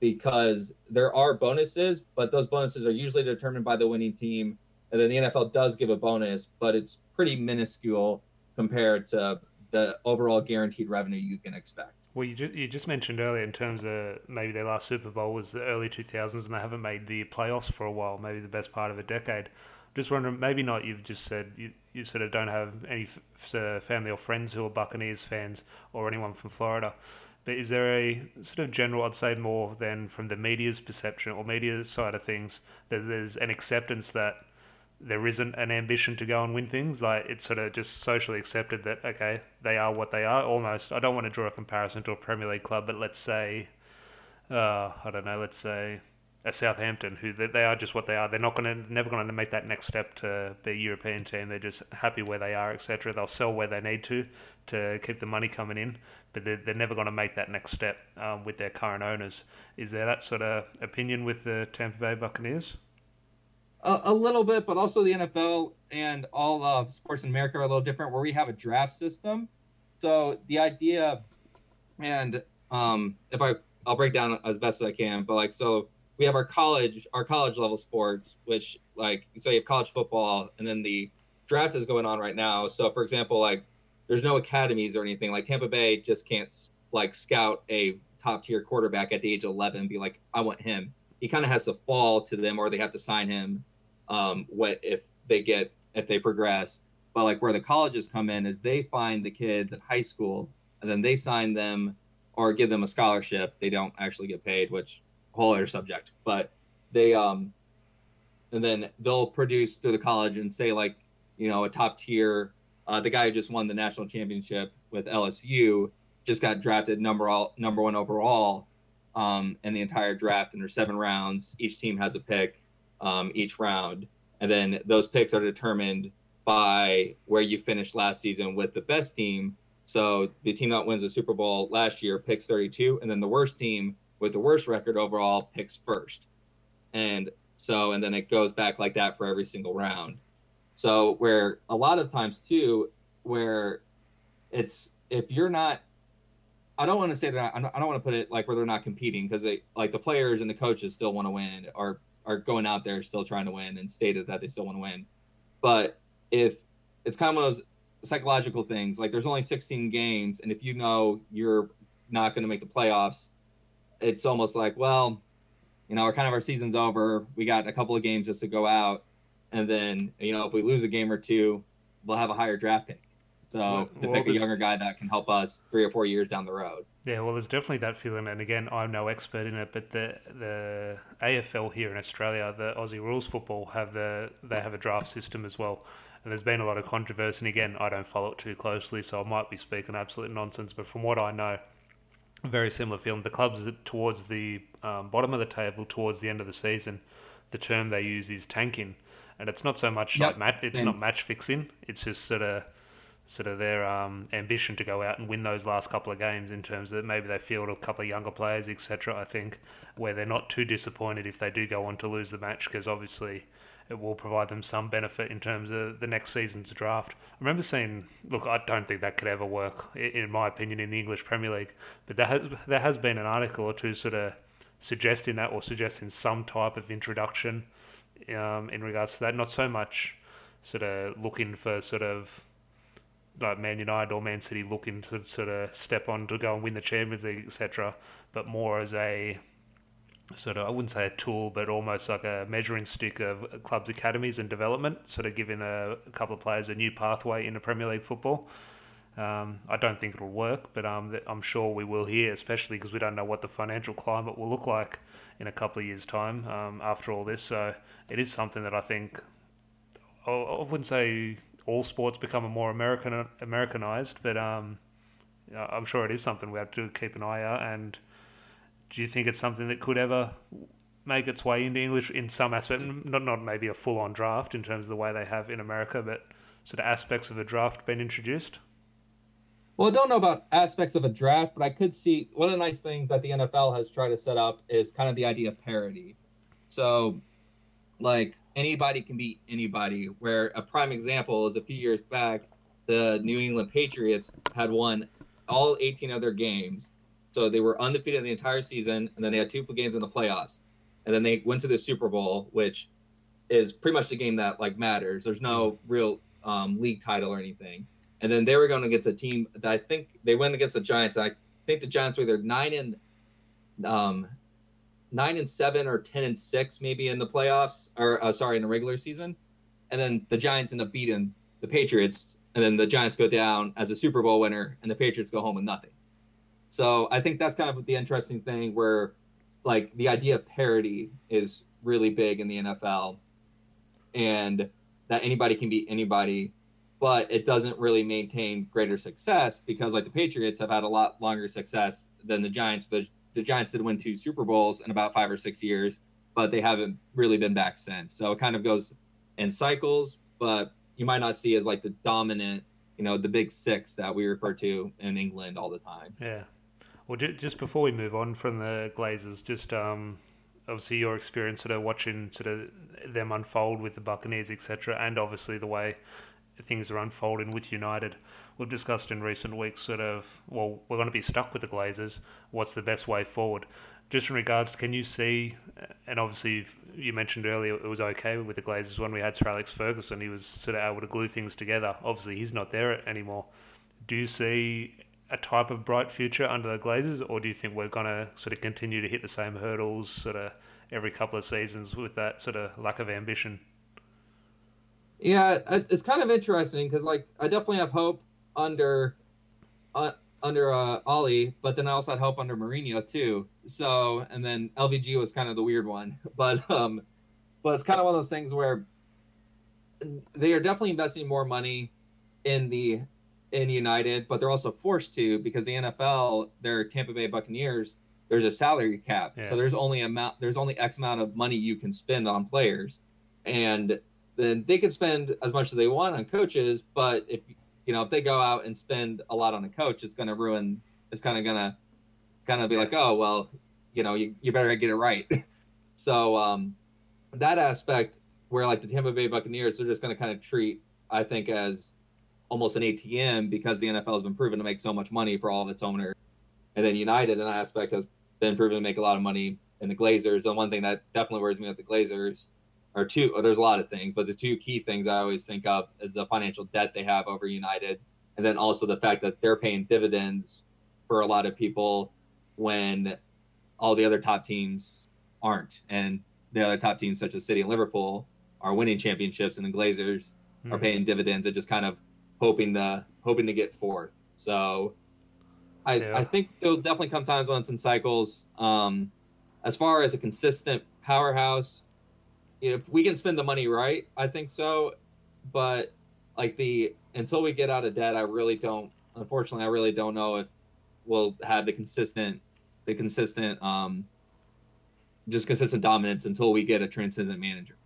because there are bonuses, but those bonuses are usually determined by the winning team. And then the NFL does give a bonus, but it's pretty minuscule compared to the overall guaranteed revenue you can expect. Well, you, ju- you just mentioned earlier in terms of maybe their last Super Bowl was the early 2000s and they haven't made the playoffs for a while, maybe the best part of a decade. Just wondering, maybe not. You've just said you, you sort of don't have any f- family or friends who are Buccaneers fans or anyone from Florida. But is there a sort of general, I'd say more than from the media's perception or media side of things, that there's an acceptance that there isn't an ambition to go and win things. Like it's sort of just socially accepted that okay, they are what they are. Almost, I don't want to draw a comparison to a Premier League club, but let's say, uh, I don't know, let's say a Southampton, who they, they are just what they are. They're not going to, never going to make that next step to be a European team. They're just happy where they are, etc. They'll sell where they need to to keep the money coming in, but they're, they're never going to make that next step um, with their current owners. Is there that sort of opinion with the Tampa Bay Buccaneers? A, a little bit, but also the NFL and all of sports in America are a little different, where we have a draft system. So the idea, and um, if I I'll break down as best as I can, but like so we have our college our college level sports, which like so you have college football, and then the draft is going on right now. So for example, like there's no academies or anything. Like Tampa Bay just can't like scout a top tier quarterback at the age of 11 and be like, I want him. He kind of has to fall to them, or they have to sign him. Um, what if they get if they progress? But like where the colleges come in is they find the kids at high school and then they sign them or give them a scholarship. They don't actually get paid, which whole other subject. But they um and then they'll produce through the college and say like you know a top tier uh, the guy who just won the national championship with LSU just got drafted number all number one overall um, in the entire draft and there's seven rounds each team has a pick um, each round and then those picks are determined by where you finished last season with the best team so the team that wins the super bowl last year picks 32 and then the worst team with the worst record overall picks first. And so, and then it goes back like that for every single round. So, where a lot of times too, where it's if you're not, I don't want to say that I don't want to put it like where they're not competing because they like the players and the coaches still want to win or are going out there still trying to win and stated that they still want to win. But if it's kind of one of those psychological things, like there's only 16 games, and if you know you're not going to make the playoffs, it's almost like, well, you know, our kind of our season's over. We got a couple of games just to go out, and then you know, if we lose a game or two, we'll have a higher draft pick. So well, to pick well, a younger guy that can help us three or four years down the road. Yeah, well, there's definitely that feeling, and again, I'm no expert in it, but the the AFL here in Australia, the Aussie Rules Football have the they have a draft system as well, and there's been a lot of controversy. And again, I don't follow it too closely, so I might be speaking absolute nonsense, but from what I know, very similar feeling. The clubs towards the um, bottom of the table, towards the end of the season, the term they use is tanking, and it's not so much yep. like mat- it's not match fixing. It's just sort of sort of their um, ambition to go out and win those last couple of games in terms that maybe they field a couple of younger players, etc. I think where they're not too disappointed if they do go on to lose the match because obviously it will provide them some benefit in terms of the next season's draft. I remember seeing, look, I don't think that could ever work, in my opinion, in the English Premier League, but there has, there has been an article or two sort of suggesting that or suggesting some type of introduction um, in regards to that. Not so much sort of looking for sort of like Man United or Man City looking to sort of step on to go and win the Champions League, etc., but more as a sort of I wouldn't say a tool, but almost like a measuring stick of clubs' academies and development, sort of giving a, a couple of players a new pathway into Premier League football. Um, I don't think it'll work, but um, I'm sure we will hear, especially because we don't know what the financial climate will look like in a couple of years' time um, after all this. So it is something that I think I wouldn't say all sports become more American Americanized, but um, I'm sure it is something we have to keep an eye out and do you think it's something that could ever make its way into English in some aspect? Not not maybe a full on draft in terms of the way they have in America, but sort of aspects of a draft being introduced. Well, I don't know about aspects of a draft, but I could see one of the nice things that the NFL has tried to set up is kind of the idea of parity. So, like anybody can beat anybody. Where a prime example is a few years back, the New England Patriots had won all 18 of their games So they were undefeated the entire season, and then they had two games in the playoffs, and then they went to the Super Bowl, which is pretty much the game that like matters. There's no real um, league title or anything. And then they were going against a team that I think they went against the Giants. I think the Giants were either nine and um, nine and seven or ten and six maybe in the playoffs, or uh, sorry, in the regular season. And then the Giants end up beating the Patriots, and then the Giants go down as a Super Bowl winner, and the Patriots go home with nothing. So I think that's kind of the interesting thing where, like, the idea of parity is really big in the NFL, and that anybody can beat anybody, but it doesn't really maintain greater success because, like, the Patriots have had a lot longer success than the Giants. The, the Giants did win two Super Bowls in about five or six years, but they haven't really been back since. So it kind of goes in cycles, but you might not see as like the dominant, you know, the big six that we refer to in England all the time. Yeah. Well, just before we move on from the Glazers, just um, obviously your experience sort of watching sort of them unfold with the Buccaneers, etc., and obviously the way things are unfolding with United. We've discussed in recent weeks sort of, well, we're going to be stuck with the Glazers. What's the best way forward? Just in regards, can you see, and obviously you mentioned earlier it was okay with the Glazers when we had Sir Alex Ferguson, he was sort of able to glue things together. Obviously, he's not there anymore. Do you see a type of bright future under the Glazers, or do you think we're going to sort of continue to hit the same hurdles sort of every couple of seasons with that sort of lack of ambition? Yeah, it's kind of interesting because like I definitely have hope under uh, under uh, Ole, but then I also had help under Mourinho too. So and then LVG was kind of the weird one, but um, but it's kind of one of those things where they are definitely investing more money in the in United, but they're also forced to because the NFL, their Tampa Bay Buccaneers, there's a salary cap. Yeah. So there's only amount there's only X amount of money you can spend on players. And then they can spend as much as they want on coaches, but if you know, if they go out and spend a lot on a coach, it's gonna ruin it's kinda gonna kind of be like, oh well, you know, you, you better get it right. so um that aspect where like the Tampa Bay Buccaneers, they're just gonna kind of treat, I think, as almost an ATM because the NFL has been proven to make so much money for all of its owners. And then United in that aspect has been proven to make a lot of money in the Glazers. And one thing that definitely worries me with the Glazers are two, oh, there's a lot of things, but the two key things I always think of is the financial debt they have over United. And then also the fact that they're paying dividends for a lot of people when all the other top teams aren't. And the other top teams, such as City and Liverpool, are winning championships, and the Glazers mm-hmm. are paying dividends. It just kind of hoping the hoping to get fourth. So I yeah. I think there'll definitely come times when it's in cycles. Um, as far as a consistent powerhouse, if we can spend the money right, I think so. But like the until we get out of debt, I really don't. Unfortunately, I really don't know if we'll have the consistent, the consistent, um, just consistent dominance until we get a transcendent manager.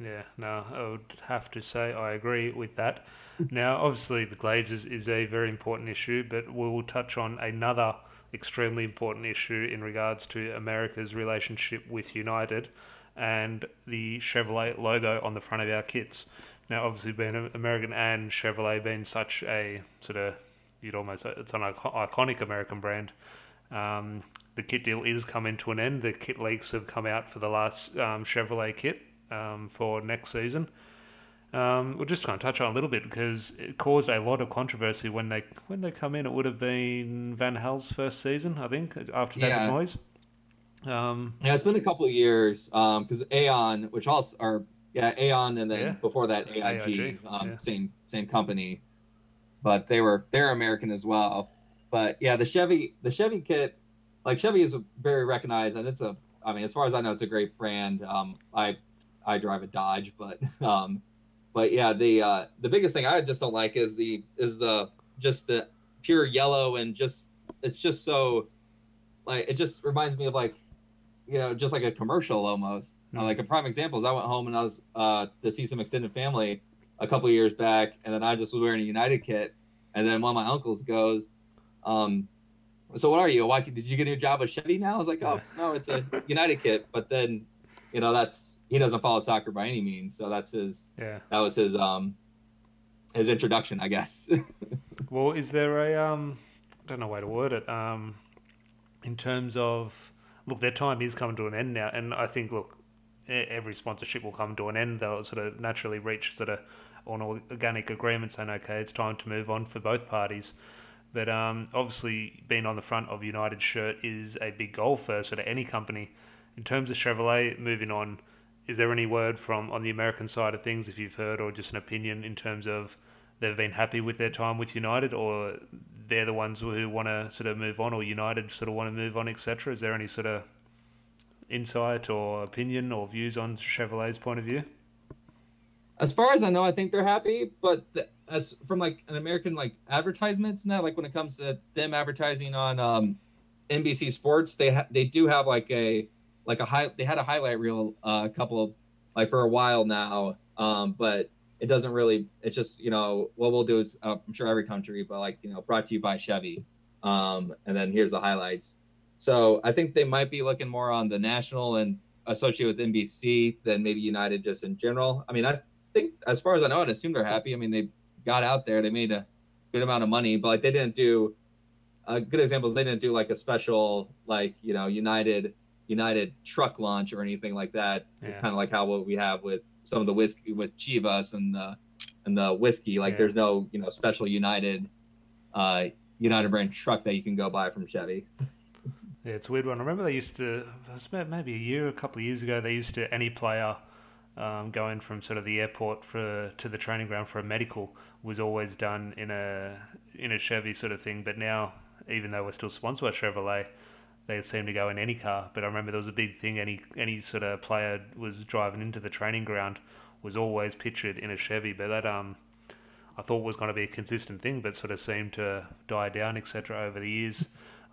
Yeah, no, I would have to say I agree with that. Now, obviously, the Glazers is a very important issue, but we will touch on another extremely important issue in regards to America's relationship with United and the Chevrolet logo on the front of our kits. Now, obviously, being American and Chevrolet being such a sort of, you'd almost it's an iconic American brand. Um, the kit deal is coming to an end. The kit leaks have come out for the last um, Chevrolet kit um, for next season. Um, we're just going to touch on a little bit because it caused a lot of controversy when they when they come in. It would have been Van Gaal's first season, I think, after David yeah. Moyes. Um, yeah, it's been a couple of years because um, Aon, which also are yeah Aon, and then yeah. before that AIG, AIG um, yeah. same same company, but they were they're American as well. But yeah, the Chevy the Chevy kit, like Chevy is very recognized, and it's a I mean, as far as I know, it's a great brand. Um, I I drive a Dodge, but um, but yeah, the uh, the biggest thing I just don't like is the is the just the pure yellow and just it's just so like it just reminds me of like you know just like a commercial almost. Mm-hmm. Uh, like a prime example is I went home and I was uh, to see some extended family a couple years back, and then I just was wearing a United kit, and then one of my uncles goes. Um, so what are you? Why did you get a new job with Chevy now? I was like, oh no, it's a United kit. But then you know that's he doesn't follow soccer by any means, so that's his. Yeah. That was his um his introduction, I guess. well, is there a um I don't know way to word it um in terms of look, their time is coming to an end now, and I think look, every sponsorship will come to an end. They'll sort of naturally reach sort of an organic agreement saying, okay, it's time to move on for both parties. But um, obviously, being on the front of United shirt is a big goal for sort of any company. In terms of Chevrolet, moving on, is there any word from on the American side of things, if you've heard, or just an opinion in terms of they've been happy with their time with United, or they're the ones who want to sort of move on, or United sort of want to move on, etc. Is there any sort of insight or opinion or views on Chevrolet's point of view? As far as I know, I think they're happy, but the, as from like an American like advertisements now, like when it comes to them advertising on um, NBC Sports, they ha- they do have like a like a high they had a highlight reel uh, a couple of like for a while now, um, but it doesn't really. It's just you know what we'll do is uh, I'm sure every country, but like you know brought to you by Chevy, um, and then here's the highlights. So I think they might be looking more on the national and associated with NBC than maybe United just in general. I mean, I think as far as I know, I'd assume they're happy. I mean, they got out there, they made a good amount of money, but like they didn't do a good example is they didn't do like a special like you know United United truck launch or anything like that. Yeah. Kind of like how what we have with some of the whiskey with Chivas and the and the whiskey. Like yeah. there's no you know special United uh United brand truck that you can go buy from Chevy. Yeah, it's a weird one. I remember they used to, maybe a year, a couple of years ago, they used to, any player um, going from sort of the airport for to the training ground for a medical was always done in a in a Chevy sort of thing. But now, even though we're still sponsored by Chevrolet, they seem to go in any car. But I remember there was a big thing. Any any sort of player was driving into the training ground was always pictured in a Chevy. But that um, I thought was going to be a consistent thing, but sort of seemed to die down, etc. Over the years.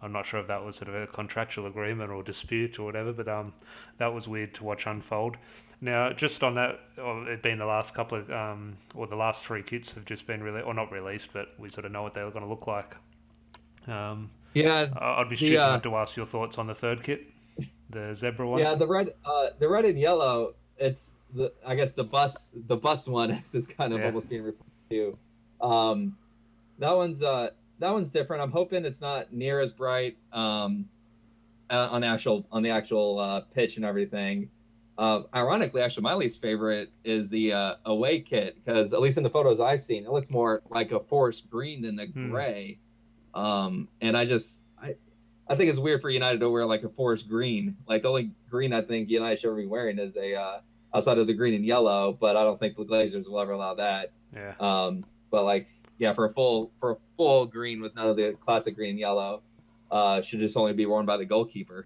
I'm not sure if that was sort of a contractual agreement or dispute or whatever, but um, that was weird to watch unfold. Now, just on that, it being the last couple of, um, or the last three kits have just been released, or not released, but we sort of know what they're going to look like. Um, yeah, I'd be stupid uh, to ask your thoughts on the third kit, the zebra one. Yeah, the red, uh, the red and yellow. It's the, I guess the bus, the bus one is kind of yeah. almost being referred to. Um, that one's uh, that one's different. I'm hoping it's not near as bright um, uh, on the actual on the actual uh, pitch and everything. Uh, ironically, actually, my least favorite is the uh, away kit because at least in the photos I've seen, it looks more like a forest green than the hmm. gray. Um, and I just I I think it's weird for United to wear like a forest green. Like the only green I think United should be wearing is a uh, outside of the green and yellow, but I don't think the Glazers will ever allow that. Yeah. Um, but like yeah, for a full for a full green with none of the classic green and yellow, uh, should just only be worn by the goalkeeper.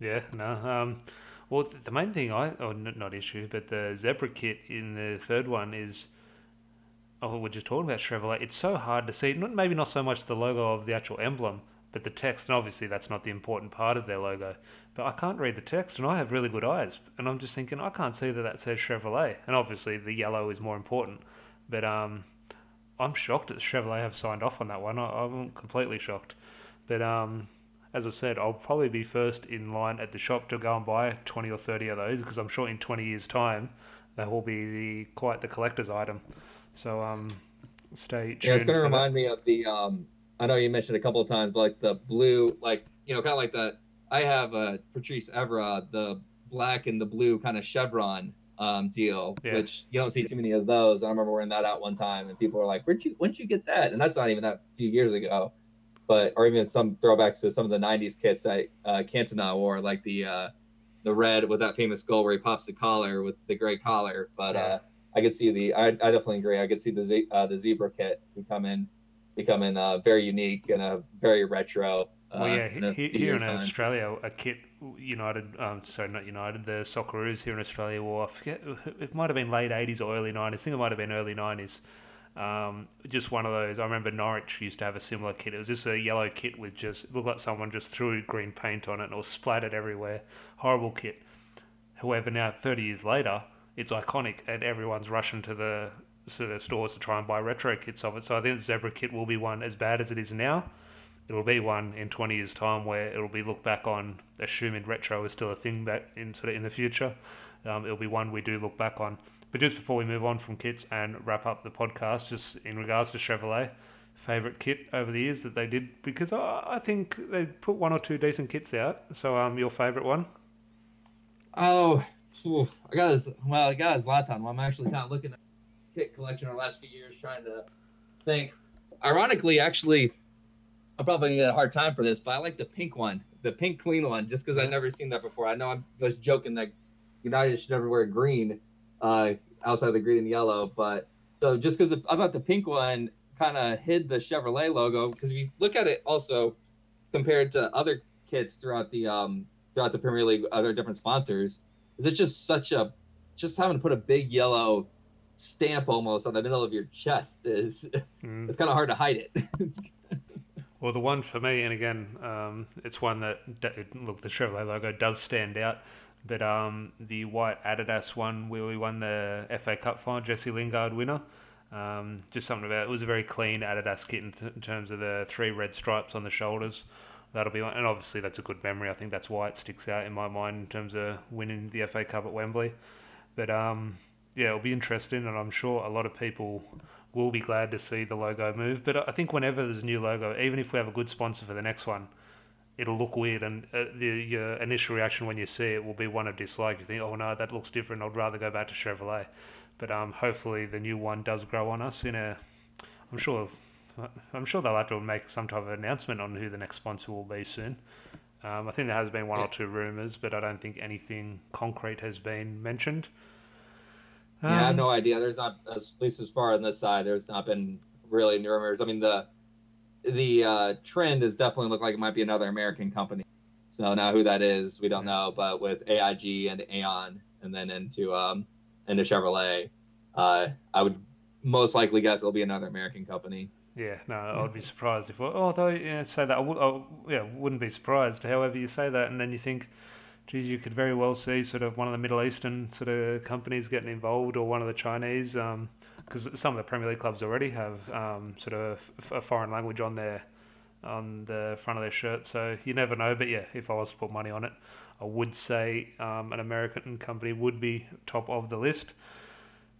Yeah, no. Um, well, the main thing I, oh, not issue, but the zebra kit in the third one is, we're just talking about Chevrolet. It's so hard to see. Not maybe not so much the logo of the actual emblem, but the text. And obviously, that's not the important part of their logo. But I can't read the text, and I have really good eyes, and I'm just thinking I can't see that that says Chevrolet. And obviously, the yellow is more important. But um, I'm shocked that Chevrolet have signed off on that one. I, am completely shocked. But um, as I said, I'll probably be first in line at the shop to go and buy 20 or 30 of those because I'm sure in 20 years' time they will be the, quite the collector's item. So um, stay tuned. Yeah, it's going to remind that. me of the. Um, I know you mentioned a couple of times, but like the blue, like you know, kind of like the. I have a Patrice Evra, the black and the blue kind of chevron um, deal, yeah. which you don't see too many of those. I remember wearing that out one time, and people were like, "Where'd you when'd you get that?" And that's not even that few years ago, but or even some throwbacks to some of the '90s kits that uh, Cantona wore, like the uh, the red with that famous goal where he pops the collar with the gray collar. But uh, I could see the I, I definitely agree. I could see the Z, uh, the zebra kit becoming becoming uh, very unique and a very retro. well, yeah, in here in time. Australia, a kit United, um, sorry, not United, the Socceroos here in Australia wore, I forget, it might have been late 80s or early 90s. I think it might have been early 90s. Um, just one of those. I remember Norwich used to have a similar kit. It was just a yellow kit with just, it looked like someone just threw green paint on it and it was splattered everywhere. Horrible kit. However, now 30 years later, it's iconic and everyone's rushing to the sort of stores to try and buy retro kits of it. So I think the Zebra kit will be one as bad as it is now it'll be one in 20 years' time where it'll be looked back on, assuming retro is still a thing back in sort of in the future. Um, it'll be one we do look back on. But just before we move on from kits and wrap up the podcast, just in regards to Chevrolet, favorite kit over the years that they did? Because I, I think they put one or two decent kits out. So, um, your favorite one? Oh, I got this. Well, I got his Zlatan. Well, I'm actually kind of looking at kit collection the last few years, trying to think. Ironically, actually, I'm probably gonna get a hard time for this, but I like the pink one, the pink clean one, just because I've never seen that before. I know I'm just joking that United should never wear green uh, outside of the green and yellow, but so just because I thought the pink one kind of hid the Chevrolet logo, because if you look at it also compared to other kits throughout the um, throughout the Premier League, other different sponsors, is it just such a just having to put a big yellow stamp almost on the middle of your chest is mm. it's kind of hard to hide it. well, the one for me, and again, um, it's one that look the Chevrolet logo does stand out, but um, the white Adidas one where we won the FA Cup final, Jesse Lingard winner. Um, just something about it was a very clean Adidas kit in, th- in terms of the three red stripes on the shoulders that'll be one. and obviously that's a good memory. I think that's why it sticks out in my mind in terms of winning the FA Cup at Wembley. But um, yeah, it'll be interesting, and I'm sure a lot of people will be glad to see the logo move. But I think whenever there's a new logo, even if we have a good sponsor for the next one, it'll look weird, and uh, the your initial reaction when you see it will be one of dislike. You think, oh no, that looks different. I'd rather go back to Chevrolet. But um, hopefully the new one does grow on us in a. I'm sure I'm sure they'll have to make some type of announcement on who the next sponsor will be soon. Um, I think there has been one yeah. or two rumours, but I don't think anything concrete has been mentioned. Um, yeah, I have um, no idea. There's not, at least as far on this side, there's not been really any rumors. I mean, the the uh, trend has definitely looked like it might be another American company. So now who that is, we don't know. But with AIG and Aon, and then into um, into Chevrolet, uh, I would most likely guess it'll be another American company. Yeah, no, I'd be surprised if. Although, yeah, say that I would, yeah, wouldn't be surprised. However, you say that, and then you think, geez, you could very well see sort of one of the Middle Eastern sort of companies getting involved, or one of the Chinese, because um, some of the Premier League clubs already have um, sort of a foreign language on their on the front of their shirt. So you never know. But yeah, if I was to put money on it, I would say um, an American company would be top of the list.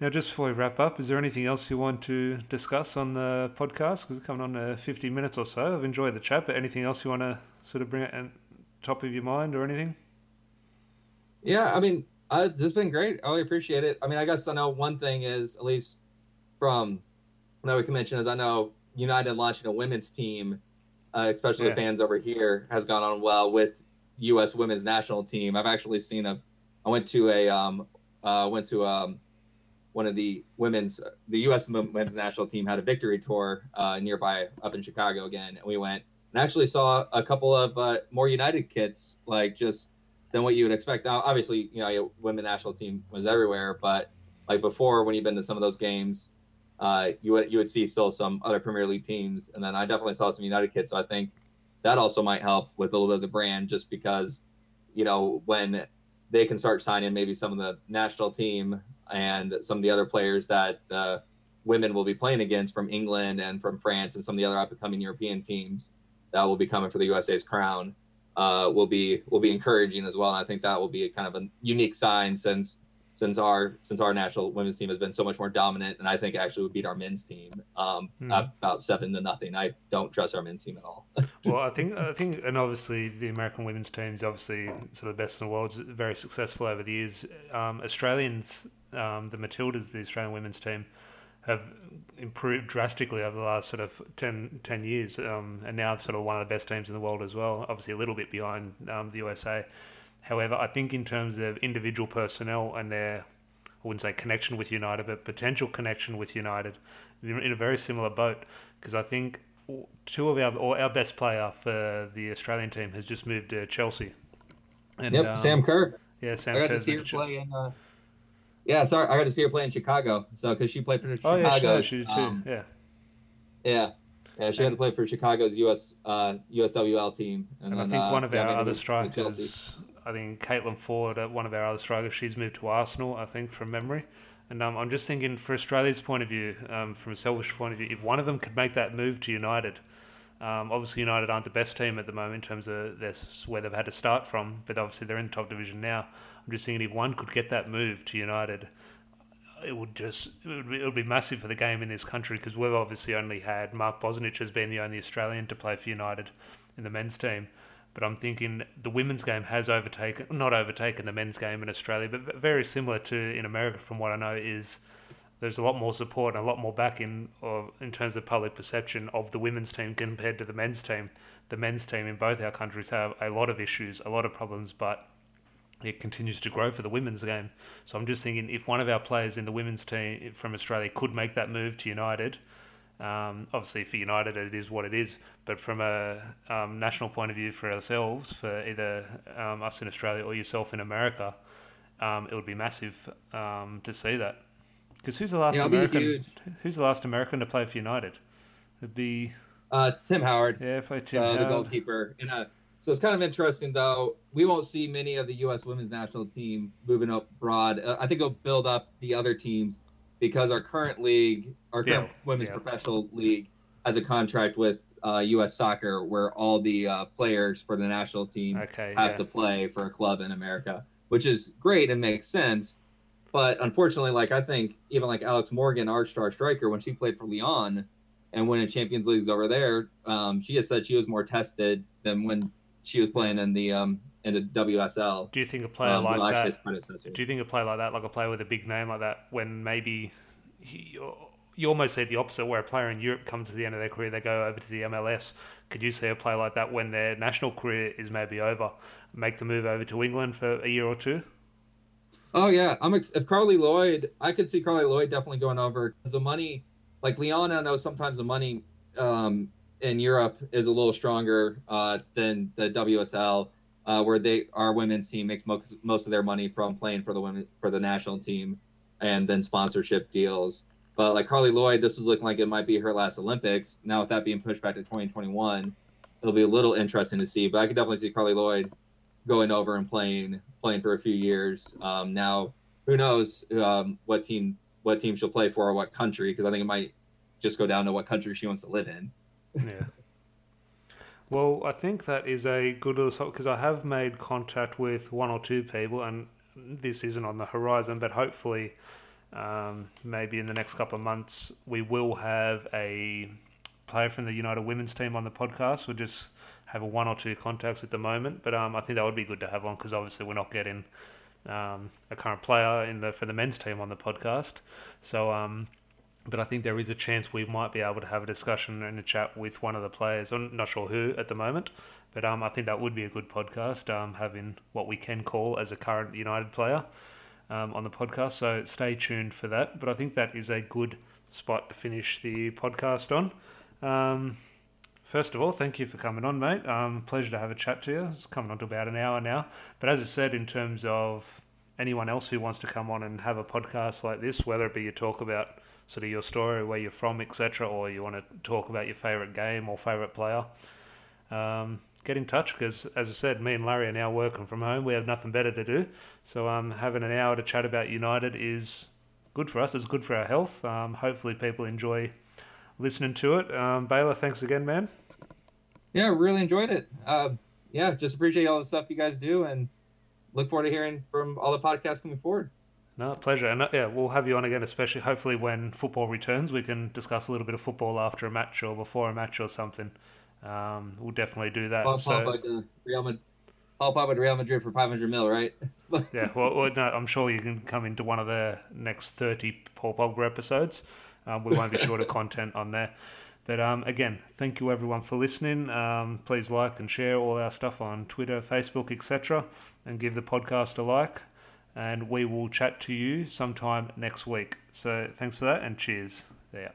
Now, just before we wrap up, is there anything else you want to discuss on the podcast? Because we're coming on to 50 minutes or so. I've enjoyed the chat, but anything else you want to sort of bring at top of your mind or anything? Yeah, I mean, uh, this has been great. I really appreciate it. I mean, I guess I know one thing is, at least from that we can mention, is I know United launching a women's team, uh, especially yeah. fans over here, has gone on well with U.S. women's national team. I've actually seen a, I went to a, um, uh, went to um, one of the women's, the U.S. women's national team had a victory tour uh, nearby up in Chicago again, and we went and actually saw a couple of uh, more United kits, like just than what you would expect. Now, obviously, you know, women national team was everywhere, but like before, when you've been to some of those games, uh, you would you would see still some other Premier League teams, and then I definitely saw some United kits. So I think that also might help with a little bit of the brand, just because, you know, when they can start signing maybe some of the national team and some of the other players that uh, women will be playing against from England and from France and some of the other up and coming European teams that will be coming for the USA's crown uh, will be will be encouraging as well. And I think that will be a kind of a unique sign since since our since our national women's team has been so much more dominant, and I think actually would beat our men's team um, mm. about seven to nothing. I don't trust our men's team at all. well, I think I think, and obviously the American women's team is obviously sort of the best in the world, very successful over the years. Um, Australians um, the Matildas, the Australian women's team, have improved drastically over the last sort of 10, 10 years, um, and now sort of one of the best teams in the world as well. Obviously, a little bit behind um, the USA. However, I think in terms of individual personnel and their, I wouldn't say connection with United, but potential connection with United, they're in a very similar boat. Because I think two of our, or our best player for the Australian team has just moved to Chelsea. And, yep, um, Sam Kerr. Yeah, Sam I got Kerr. to see her play in. Uh yeah, sorry, I got to see her play in Chicago. So because she played for the oh, Chicago. Yeah, she did too. Um, yeah. Yeah. Yeah, she had to play for Chicago's US uh, USWL team, and, and then, I think uh, one of our other strikers, I think Caitlin Foord, uh, one of our other strikers, she's moved to Arsenal, I think, from memory. And um, I'm just thinking, for Australia's point of view, um, from a selfish point of view, if one of them could make that move to United, um, obviously United aren't the best team at the moment in terms of this, where they've had to start from, but obviously they're in the top division now. I'm just thinking if one could get that move to United, it would just it would, be, it would be massive for the game in this country because we've obviously only had Mark Bosnich has been the only Australian to play for United in the men's team. But I'm thinking the women's game has overtaken, not overtaken the men's game in Australia, but very similar to in America, from what I know, is there's a lot more support and a lot more backing of, in terms of public perception of the women's team compared to the men's team. The men's team in both our countries have a lot of issues, a lot of problems, but it continues to grow for the women's game. So I'm just thinking if one of our players in the women's team from Australia could make that move to United, um, obviously for United it is what it is, but from a um, national point of view for ourselves, for either um, us in Australia or yourself in America, um, it would be massive um, to see that. Because who's the last Yeah, American? Who's the last American to play for United? It'd be Uh, Tim Howard, yeah, I Tim uh, the goalkeeper. And uh, so it's kind of interesting, though. We won't see many of the U.S. women's national team moving up broad. Uh, I think it'll build up the other teams because our current league, our current Yeah, women's yeah. professional league, has a contract with uh, U.S. Soccer, where all the uh, players for the national team Okay, have yeah. to play for a club in America, which is great and makes sense. But unfortunately, like I think even like Alex Morgan, our star striker, when she played for Lyon and winning Champions Leagues over there, um, she had said she was more tested than when she was playing in the um, in the WSL. Do you think a player Um, like that? Do you think a player like that, like a player with a big name like that, when maybe he, you almost see the opposite, where a player in Europe comes to the end of their career, they go over to the MLS. Could you see a player like that when their national career is maybe over, make the move over to England for a year or two? Oh yeah, I'm ex- if Carli Lloyd, I could see Carli Lloyd definitely going over the money. Like Lyon, I know sometimes the money um, in Europe is a little stronger uh, than the WSL, uh, where they our women's team makes most most of their money from playing for the women for the national team, and then sponsorship deals. But like Carli Lloyd, this was looking like it might be her last Olympics. Now with that being pushed back to 2021, it'll be a little interesting to see. But I could definitely see Carli Lloyd going over and playing playing for a few years. Um, now, who knows um, what team what team she'll play for or what country? Because I think it might just go down to what country she wants to live in. Yeah. Well, I think that is a good little because I have made contact with one or two people, and this isn't on the horizon, but hopefully, um, maybe in the next couple of months, we will have a player from the United Women's team on the podcast. We'll just have a one or two contacts at the moment, but um, I think that would be good to have on because obviously we're not getting um, a current player in the for the men's team on the podcast. So, um, but I think there is a chance we might be able to have a discussion and a chat with one of the players. I'm not sure who at the moment, but um, I think that would be a good podcast, um, having what we can call as a current United player um, on the podcast. So stay tuned for that. But I think that is a good spot to finish the podcast on. Um, first of all, thank you for coming on, mate. Um, pleasure to have a chat to you. It's coming on to about an hour now. But as I said, in terms of anyone else who wants to come on and have a podcast like this, whether it be you talk about sort of your story, where you're from, etc., or you want to talk about your favourite game or favourite player, um, get in touch because, as I said, me and Larry are now working from home. We have nothing better to do. So um, having an hour to chat about United is good for us. It's good for our health. Um, hopefully, people enjoy listening to it. Um, Baylor, thanks again, man. Yeah, really enjoyed it. Uh, yeah, just appreciate all the stuff you guys do, and look forward to hearing from all the podcasts coming forward. No, pleasure. And uh, yeah, we'll have you on again, especially hopefully when football returns. We can discuss a little bit of football after a match or before a match or something. Um, we'll definitely do that. Paul so, Pogba to Real Madrid. Paul Pogba to Real Madrid for 500 mil, right? yeah, well, well, no, I'm sure you can come into one of the next 30 Paul Pogba episodes. Um, we won't be short of content on there. But um, again, thank you everyone for listening. Um, please like and share all our stuff on Twitter, Facebook, etc., and give the podcast a like. And we will chat to you sometime next week. So thanks for that and cheers. Yeah.